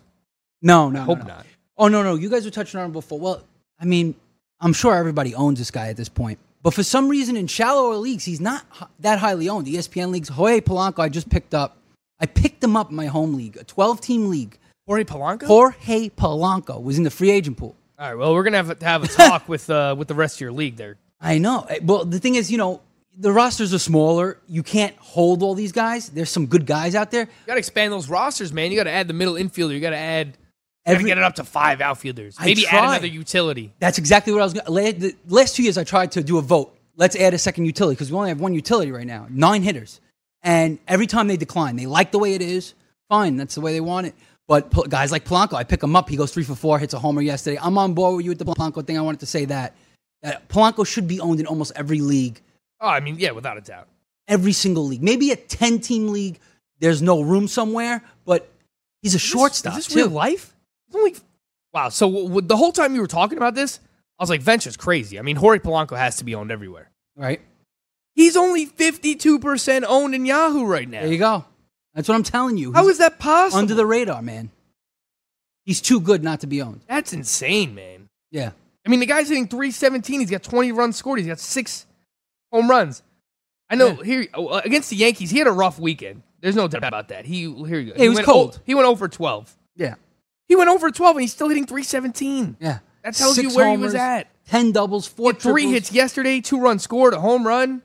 Speaker 5: No, no,
Speaker 6: I hope
Speaker 5: no, no.
Speaker 6: not.
Speaker 5: Oh no, no. You guys were touching on him before. Well, I mean, I'm sure everybody owns this guy at this point, but for some reason in shallower leagues, he's not that highly owned. The ESPN leagues, Jorge Polanco, I just picked up. I picked him up in my home league, a 12 team league.
Speaker 6: Jorge Polanco.
Speaker 5: Jorge Polanco was in the free agent pool.
Speaker 6: All right. Well, we're gonna have to have a talk with uh, with the rest of your league there.
Speaker 5: I know. Well, the thing is, you know, the rosters are smaller. You can't hold all these guys. There's some good guys out there.
Speaker 6: You got to expand those rosters, man. You got to add the middle infielder. You got to add. You got to
Speaker 5: Every-
Speaker 6: get it up to five outfielders. Maybe add another utility.
Speaker 5: That's exactly what I was going to. The last two years, I tried to do a vote. Let's add a second utility because we only have one utility right now, nine hitters. And every time they decline, they like the way it is. Fine, that's the way they want it. But guys like Polanco, I pick him up. He goes three for four, hits a homer yesterday. I'm on board with you with the Polanco thing. I wanted to say that. that Polanco should be owned in almost every league,
Speaker 6: Oh, I mean, yeah, without a doubt.
Speaker 5: every single league. Maybe a 10 team league, there's no room somewhere, but he's a shortstop.
Speaker 6: Is this real life? Wow. So w- w- the whole time you were talking about this, I was like, Ventura's crazy. I mean, Jorge Polanco has to be owned everywhere.
Speaker 5: Right?
Speaker 6: He's only fifty-two percent owned in Yahoo right now.
Speaker 5: There you go. That's what I'm telling you.
Speaker 6: How
Speaker 5: He's
Speaker 6: is that possible?
Speaker 5: under the radar, man? He's too good not to be owned.
Speaker 6: That's insane, man.
Speaker 5: Yeah.
Speaker 6: I mean, the guy's hitting 317. He's got 20 runs scored. He's got six home runs. I know here uh, against the Yankees, he had a rough weekend. There's no doubt about that. He here you go.
Speaker 5: Yeah, he was
Speaker 6: went
Speaker 5: cold.
Speaker 6: o- he went over 12.
Speaker 5: Yeah.
Speaker 6: He went over 12 and he's still hitting 317.
Speaker 5: Yeah.
Speaker 6: That tells
Speaker 5: Six
Speaker 6: you where he was at.
Speaker 5: 10 doubles, four
Speaker 6: three hits yesterday, two runs scored, a home run.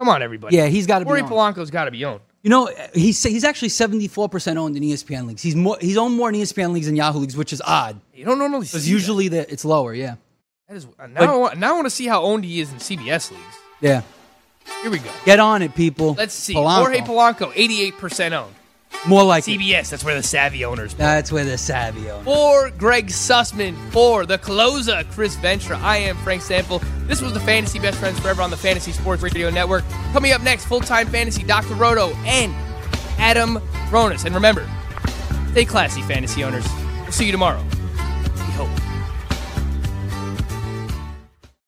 Speaker 6: Come on, everybody.
Speaker 5: Yeah, he's gotta be
Speaker 6: Jorge
Speaker 5: owned.
Speaker 6: Polanco's got to be owned.
Speaker 5: You know, he's he's actually 74% owned in ESPN leagues. He's more he's owned more in ESPN leagues than Yahoo leagues, which is odd.
Speaker 6: You don't normally
Speaker 5: Because usually the, it's lower, yeah.
Speaker 6: That is, uh, now, I want, now I want to see how owned he is in CBS leagues.
Speaker 5: Yeah.
Speaker 6: Here we go.
Speaker 5: Get on it, people.
Speaker 6: Let's see.
Speaker 5: Polanco.
Speaker 6: Jorge Polanco, 88% owned.
Speaker 5: More like.
Speaker 6: CBS, that's where the savvy owners play.
Speaker 5: That's where the savvy owners.
Speaker 6: For Greg Sussman, for the closer, Chris Ventura, I am Frank Stampfl. This was the Fantasy Best Friends Forever on the Fantasy Sports Radio Network. Coming up next, full time fantasy, Dr. Roto and Adam Ronis. And remember, stay classy, fantasy owners. We'll see you tomorrow.